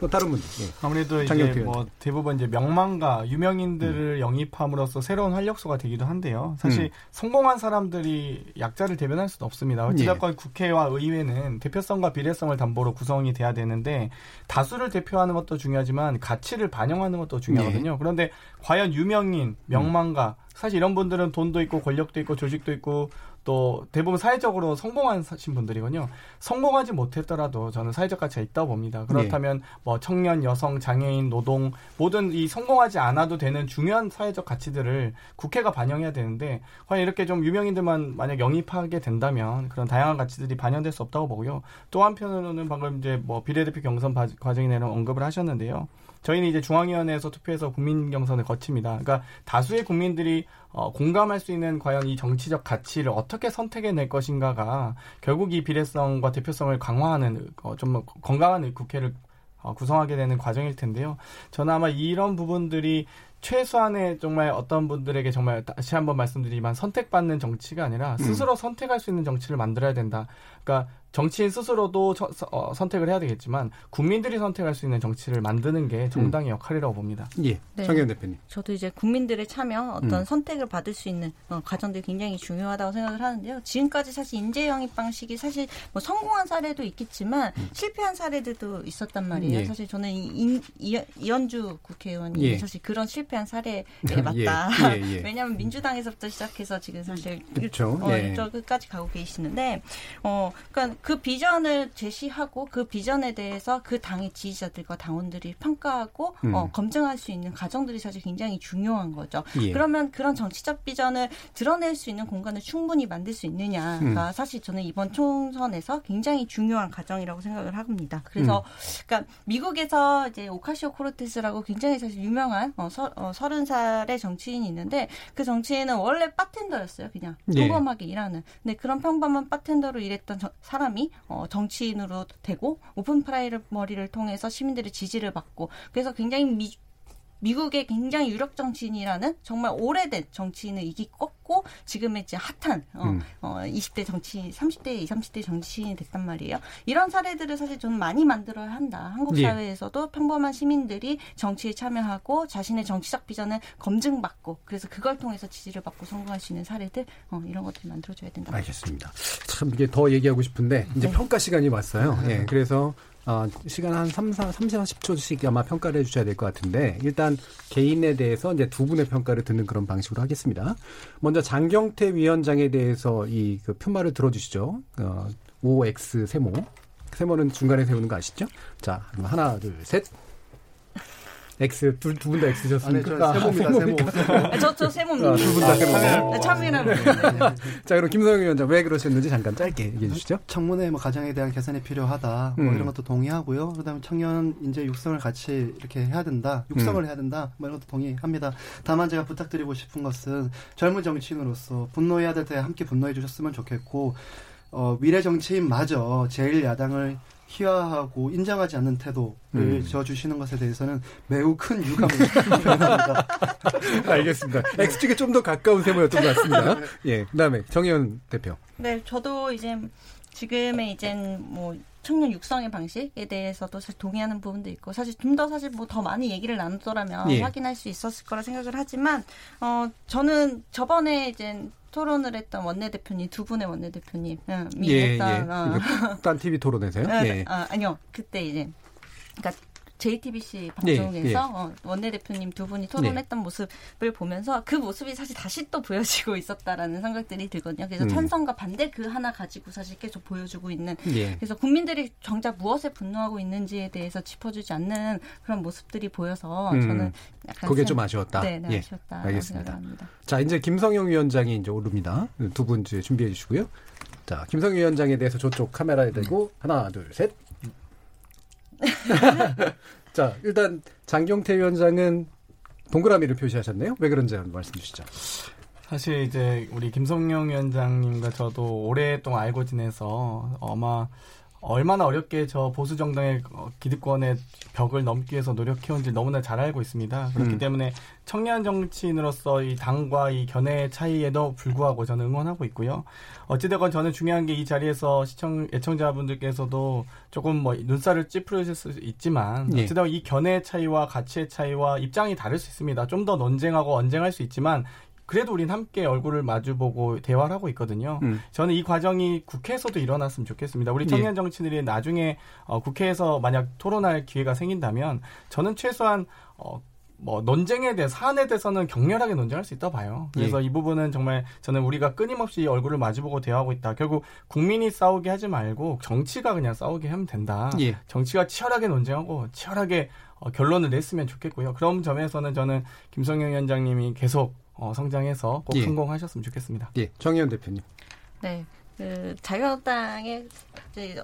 또 다른 분들. 예. 아무래도 이제 뭐 대부분 이제 명망가 유명인들을 영입함으로써 새로운 활력소가 되기도 한데요. 사실 음. 성공한 사람들이 약자를 대변할 수는 없습니다. 예. 어찌됐건 국회와 의회는 대표성과 비례성을 담보로 구성이 돼야 되는데 다수를 대표하는 것도 중요하지만 가치를 반영하는 것도 중요하거든요. 예. 그런데 과연 유명인, 명망가 사실 이런 분들은 돈도 있고 권력도 있고 조직도 있고 또 대부분 사회적으로 성공하신 분들이거든요. 성공하지 못했더라도 저는 사회적 가치가 있다고 봅니다. 그렇다면 뭐 청년, 여성, 장애인, 노동 모든 이 성공하지 않아도 되는 중요한 사회적 가치들을 국회가 반영해야 되는데 과연 이렇게 좀 유명인들만 만약 영입하게 된다면 그런 다양한 가치들이 반영될 수 없다고 보고요. 또 한편으로는 방금 이제 뭐 비례대표 경선 바- 과정에 대한 언급을 하셨는데요. 저희는 이제 중앙위원회에서 투표해서 국민 경선을 거칩니다. 그러니까 다수의 국민들이 어, 공감할 수 있는 과연 이 정치적 가치를 어떻게 선택해낼 것인가가 결국 이 비례성과 대표성을 강화하는 어, 좀 건강한 국회를 어, 구성하게 되는 과정일 텐데요. 저는 아마 이런 부분들이 최소한의 정말 어떤 분들에게 정말 다시 한번 말씀드리지만 선택받는 정치가 아니라 스스로 선택할 수 있는 정치를 만들어야 된다. 그러니까 정치인 스스로도 저- 서- 어, 선택을 해야 되겠지만 국민들이 선택할 수 있는 정치를 만드는 게 정당의 역할이라고 봅니다. 예. 네. 장경 대표님. 저도 이제 국민들의 참여, 어떤 음. 선택을 받을 수 있는 어, 과정들이 굉장히 중요하다고 생각을 하는데요. 지금까지 사실 인재 영입 방식이 사실 뭐 성공한 사례도 있겠지만 실패한 사례들도 있었단 말이에요. 음. 예. 사실 저는 이, 인- 이, 이현주 국회의원이 예. 사실 그런 실패한 사례에 예, 맞다. 예, 예. 왜냐하면 민주당에서부터 시작해서 지금 사실 그렇죠. 어, 예. 일저 끝까지 가고 계시는데, 어, 그러니까 그 비전을 제시하고 그 비전에 대해서 그 당의 지지자들과 당원들이 평가하고 음. 어, 검증할 수 있는 과정들이 사실 굉장히 중요한 거죠. 예. 그러면 그런 정치적 비전을 드러낼 수 있는 공간을 충분히 만들 수 있느냐가 음. 사실 저는 이번 총선에서 굉장히 중요한 과정이라고 생각을 합니다. 그래서 그러니까 미국에서 이제 오카시오 코르테스라고 굉장히 사실 유명한 어, 서, 어, 30살의 정치인이 있는데 그 정치인은 원래 바텐더였어요. 그냥 예. 평범하게 일하는. 근데 그런 평범한 바텐더로 일했던 저- 사람이 어, 정치인으로 되고 오픈 프라이머리를 통해서 시민들의 지지를 받고 그래서 굉장히 미, 미국의 굉장히 유력 정치인이라는 정말 오래된 정치인을 이기 꺾고 지금의 이제 핫한 어, 음. 어, 20대 정치, 30대, 20, 30대 정치인이 됐단 말이에요. 이런 사례들을 사실 저는 많이 만들어야 한다. 한국 예. 사회에서도 평범한 시민들이 정치에 참여하고 자신의 정치적 비전을 검증받고 그래서 그걸 통해서 지지를 받고 성공할 수 있는 사례들 어, 이런 것들 만들어줘야 된다. 알겠습니다. 참 이게 더 얘기하고 싶은데 이제 네. 평가 시간이 왔어요. 예. 그래서 어, 시간 한 3, 4, 3, 40초씩 아마 평가를 해주셔야 될 것 같은데 일단 개인에 대해서 이제 두 분의 평가를 듣는 그런 방식으로 하겠습니다. 먼저 장경태 위원장에 대해서 이그 표말을 들어주시죠. 어, OX 세모. 세모는 중간에 세우는 거 아시죠? 자, 하나, 둘, 셋. X 둘두분다 아니, X셨습니까? 저 세모입니다, 세모. 아, 저, 저 세모입니다. 아, 두분 다 세모. 네, 참여라고. 자, 그럼 김성영 위원장 왜 그러셨는지 잠깐 짧게 얘기해 주시죠. 청문회 뭐 가정에 대한 개선이 필요하다. 뭐 음. 이런 것도 동의하고요. 그다음에 청년 인재 육성을 같이 이렇게 해야 된다. 육성을 음. 해야 된다. 뭐 이런 것도 동의합니다. 다만 제가 부탁드리고 싶은 것은 젊은 정치인으로서 분노해야 될 때 함께 분노해 주셨으면 좋겠고 어, 미래 정치인마저 제일 야당을 희화하고 인정하지 않는 태도를 음. 지어주시는 것에 대해서는 매우 큰 유감을 표현합니다. 알겠습니다. X 쪽에 좀 더 가까운 세모였던 것 같습니다. 예. 그다음에 정의원 대표. 네, 저도 이제 지금의 이제 뭐 청년 육성의 방식에 대해서도 사실 동의하는 부분도 있고 사실 좀 더 사실 뭐 더 많이 얘기를 나누더라면 예. 확인할 수 있었을 거라 생각을 하지만 어 저는 저번에 이제 토론을 했던 원내대표님 두 분의 원내대표님 응, 미 예, 예. 했던 어. 딴 TV 토론에서요. 아, 예. 아, 아니요. 그때 이제 그러니까 JTBC 예, 방송에서 예. 어, 원내대표님 두 분이 토론했던 네. 모습을 보면서 그 모습이 사실 다시 또 보여지고 있었다라는 생각들이 들거든요. 그래서 음. 찬성과 반대 그 하나 가지고 사실 계속 보여주고 있는 예. 그래서 국민들이 정작 무엇에 분노하고 있는지에 대해서 짚어주지 않는 그런 모습들이 보여서 음. 저는 약간 그게 생- 좀 아쉬웠다. 네, 네 예. 아쉬웠다. 알겠습니다. 생각합니다. 자, 이제 김성영 위원장이 이제 오릅니다. 두분 이제 준비해 주시고요. 자, 김성영 위원장에 대해서 저쪽 카메라에 대고 하나, 둘, 셋. 자, 일단 장경태 위원장은 동그라미를 표시하셨네요. 왜 그런지 한번 말씀 주시죠. 사실 이제 우리 김성영 위원장님과 저도 오랫동안 알고 지내서 아마 얼마나 어렵게 저 보수 정당의 어, 기득권의 벽을 넘기 위해서 노력해온지 너무나 잘 알고 있습니다. 그렇기 음. 때문에 청년 정치인으로서 이 당과 이 견해의 차이에도 불구하고 저는 응원하고 있고요. 어찌되건 저는 중요한 게 이 자리에서 시청 애청자분들께서도 조금 뭐 눈살을 찌푸리실 수 있지만 예. 어찌되건 이 견해의 차이와 가치의 차이와 입장이 다를 수 있습니다. 좀 더 논쟁하고 언쟁할 수 있지만 그래도 우린 함께 얼굴을 마주보고 대화를 하고 있거든요. 음. 저는 이 과정이 국회에서도 일어났으면 좋겠습니다. 우리 예. 청년 정치인들이 나중에 어, 국회에서 만약 토론할 기회가 생긴다면 저는 최소한 어, 뭐 논쟁에 대해 사안에 대해서는 격렬하게 논쟁할 수 있다 봐요. 그래서 예. 이 부분은 정말 저는 우리가 끊임없이 얼굴을 마주보고 대화하고 있다. 결국 국민이 싸우게 하지 말고 정치가 그냥 싸우게 하면 된다. 예. 정치가 치열하게 논쟁하고 치열하게 어, 결론을 냈으면 좋겠고요. 그런 점에서는 저는 김성영 위원장님이 계속 어, 성장해서 꼭 예. 성공하셨으면 좋겠습니다. 예, 정의원 대표님. 네. 그 자유한국당의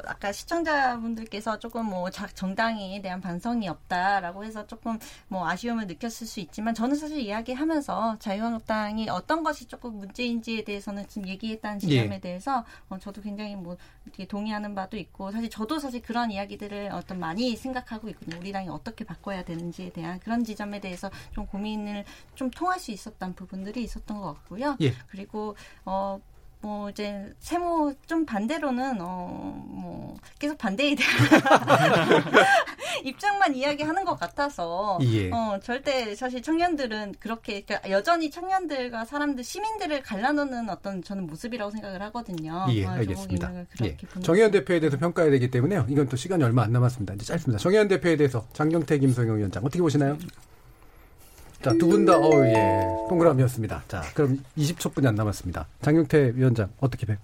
아까 시청자분들께서 조금 뭐 자- 정당에 대한 반성이 없다라고 해서 조금 뭐 아쉬움을 느꼈을 수 있지만 저는 사실 이야기하면서 자유한국당이 어떤 것이 조금 문제인지에 대해서는 지금 얘기했다는 지점에 예. 대해서 어, 저도 굉장히 뭐 이렇게 동의하는 바도 있고 사실 저도 사실 그런 이야기들을 어떤 많이 생각하고 있거든요. 우리 당이 어떻게 바꿔야 되는지에 대한 그런 지점에 대해서 좀 고민을 좀 통할 수 있었던 부분들이 있었던 것 같고요. 예. 그리고 어. 뭐 이제 세모 좀 반대로는 어 뭐 계속 반대에 대한 입장만 이야기하는 것 같아서 예. 어 절대 사실 청년들은 그렇게 그러니까 여전히 청년들과 사람들 시민들을 갈라놓는 어떤 저는 모습이라고 생각을 하거든요. 예, 어, 알겠습니다. 예. 정의원 대표에 대해서 평가해야 되기 때문에요. 이건 또 시간이 얼마 안 남았습니다. 이제 짧습니다. 정의원 대표에 대해서 장경태, 김성영 위원장 어떻게 보시나요? 자, 두 분 다, 어, 예, 동그라미였습니다. 자, 그럼 20초뿐이 안 남았습니다. 장경태 위원장, 어떻게 봬요?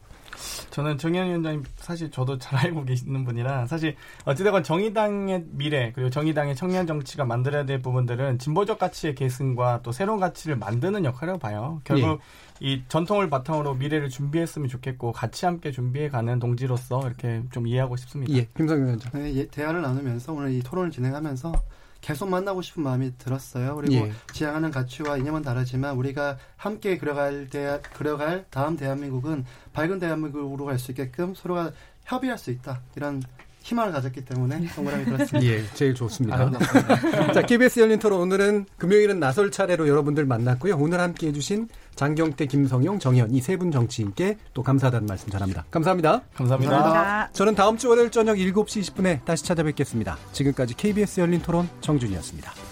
저는 정현 위원장님 사실 저도 잘 알고 계시는 분이라 사실 어찌되건 정의당의 미래 그리고 정의당의 청년 정치가 만들어야 될 부분들은 진보적 가치의 계승과 또 새로운 가치를 만드는 역할이라고 봐요. 결국 이 전통을 바탕으로 미래를 준비했으면 좋겠고 같이 함께 준비해가는 동지로서 이렇게 좀 이해하고 싶습니다. 예, 김성영 위원장. 네, 예, 대화를 나누면서 오늘 이 토론을 진행하면서 계속 만나고 싶은 마음이 들었어요. 그리고 예. 지향하는 가치와 이념은 다르지만 우리가 함께 그려갈 대 그려갈 다음 대한민국은 밝은 대한민국으로 갈 수 있게끔 서로가 협의할 수 있다. 이런 희망을 가졌기 때문에 동그라미 들었습니다. 예, 제일 좋습니다. 자, KBS 열린 토론 오늘은 금요일은 나설 차례로 여러분들 만났고요. 오늘 함께 해주신 장경태, 김성용, 정현 이 세 분 정치인께 또 감사하다는 말씀 전합니다. 감사합니다. 감사합니다. 감사합니다. 저는 다음 주 월요일 저녁 7시 20분에 다시 찾아뵙겠습니다. 지금까지 KBS 열린 토론 정준이었습니다.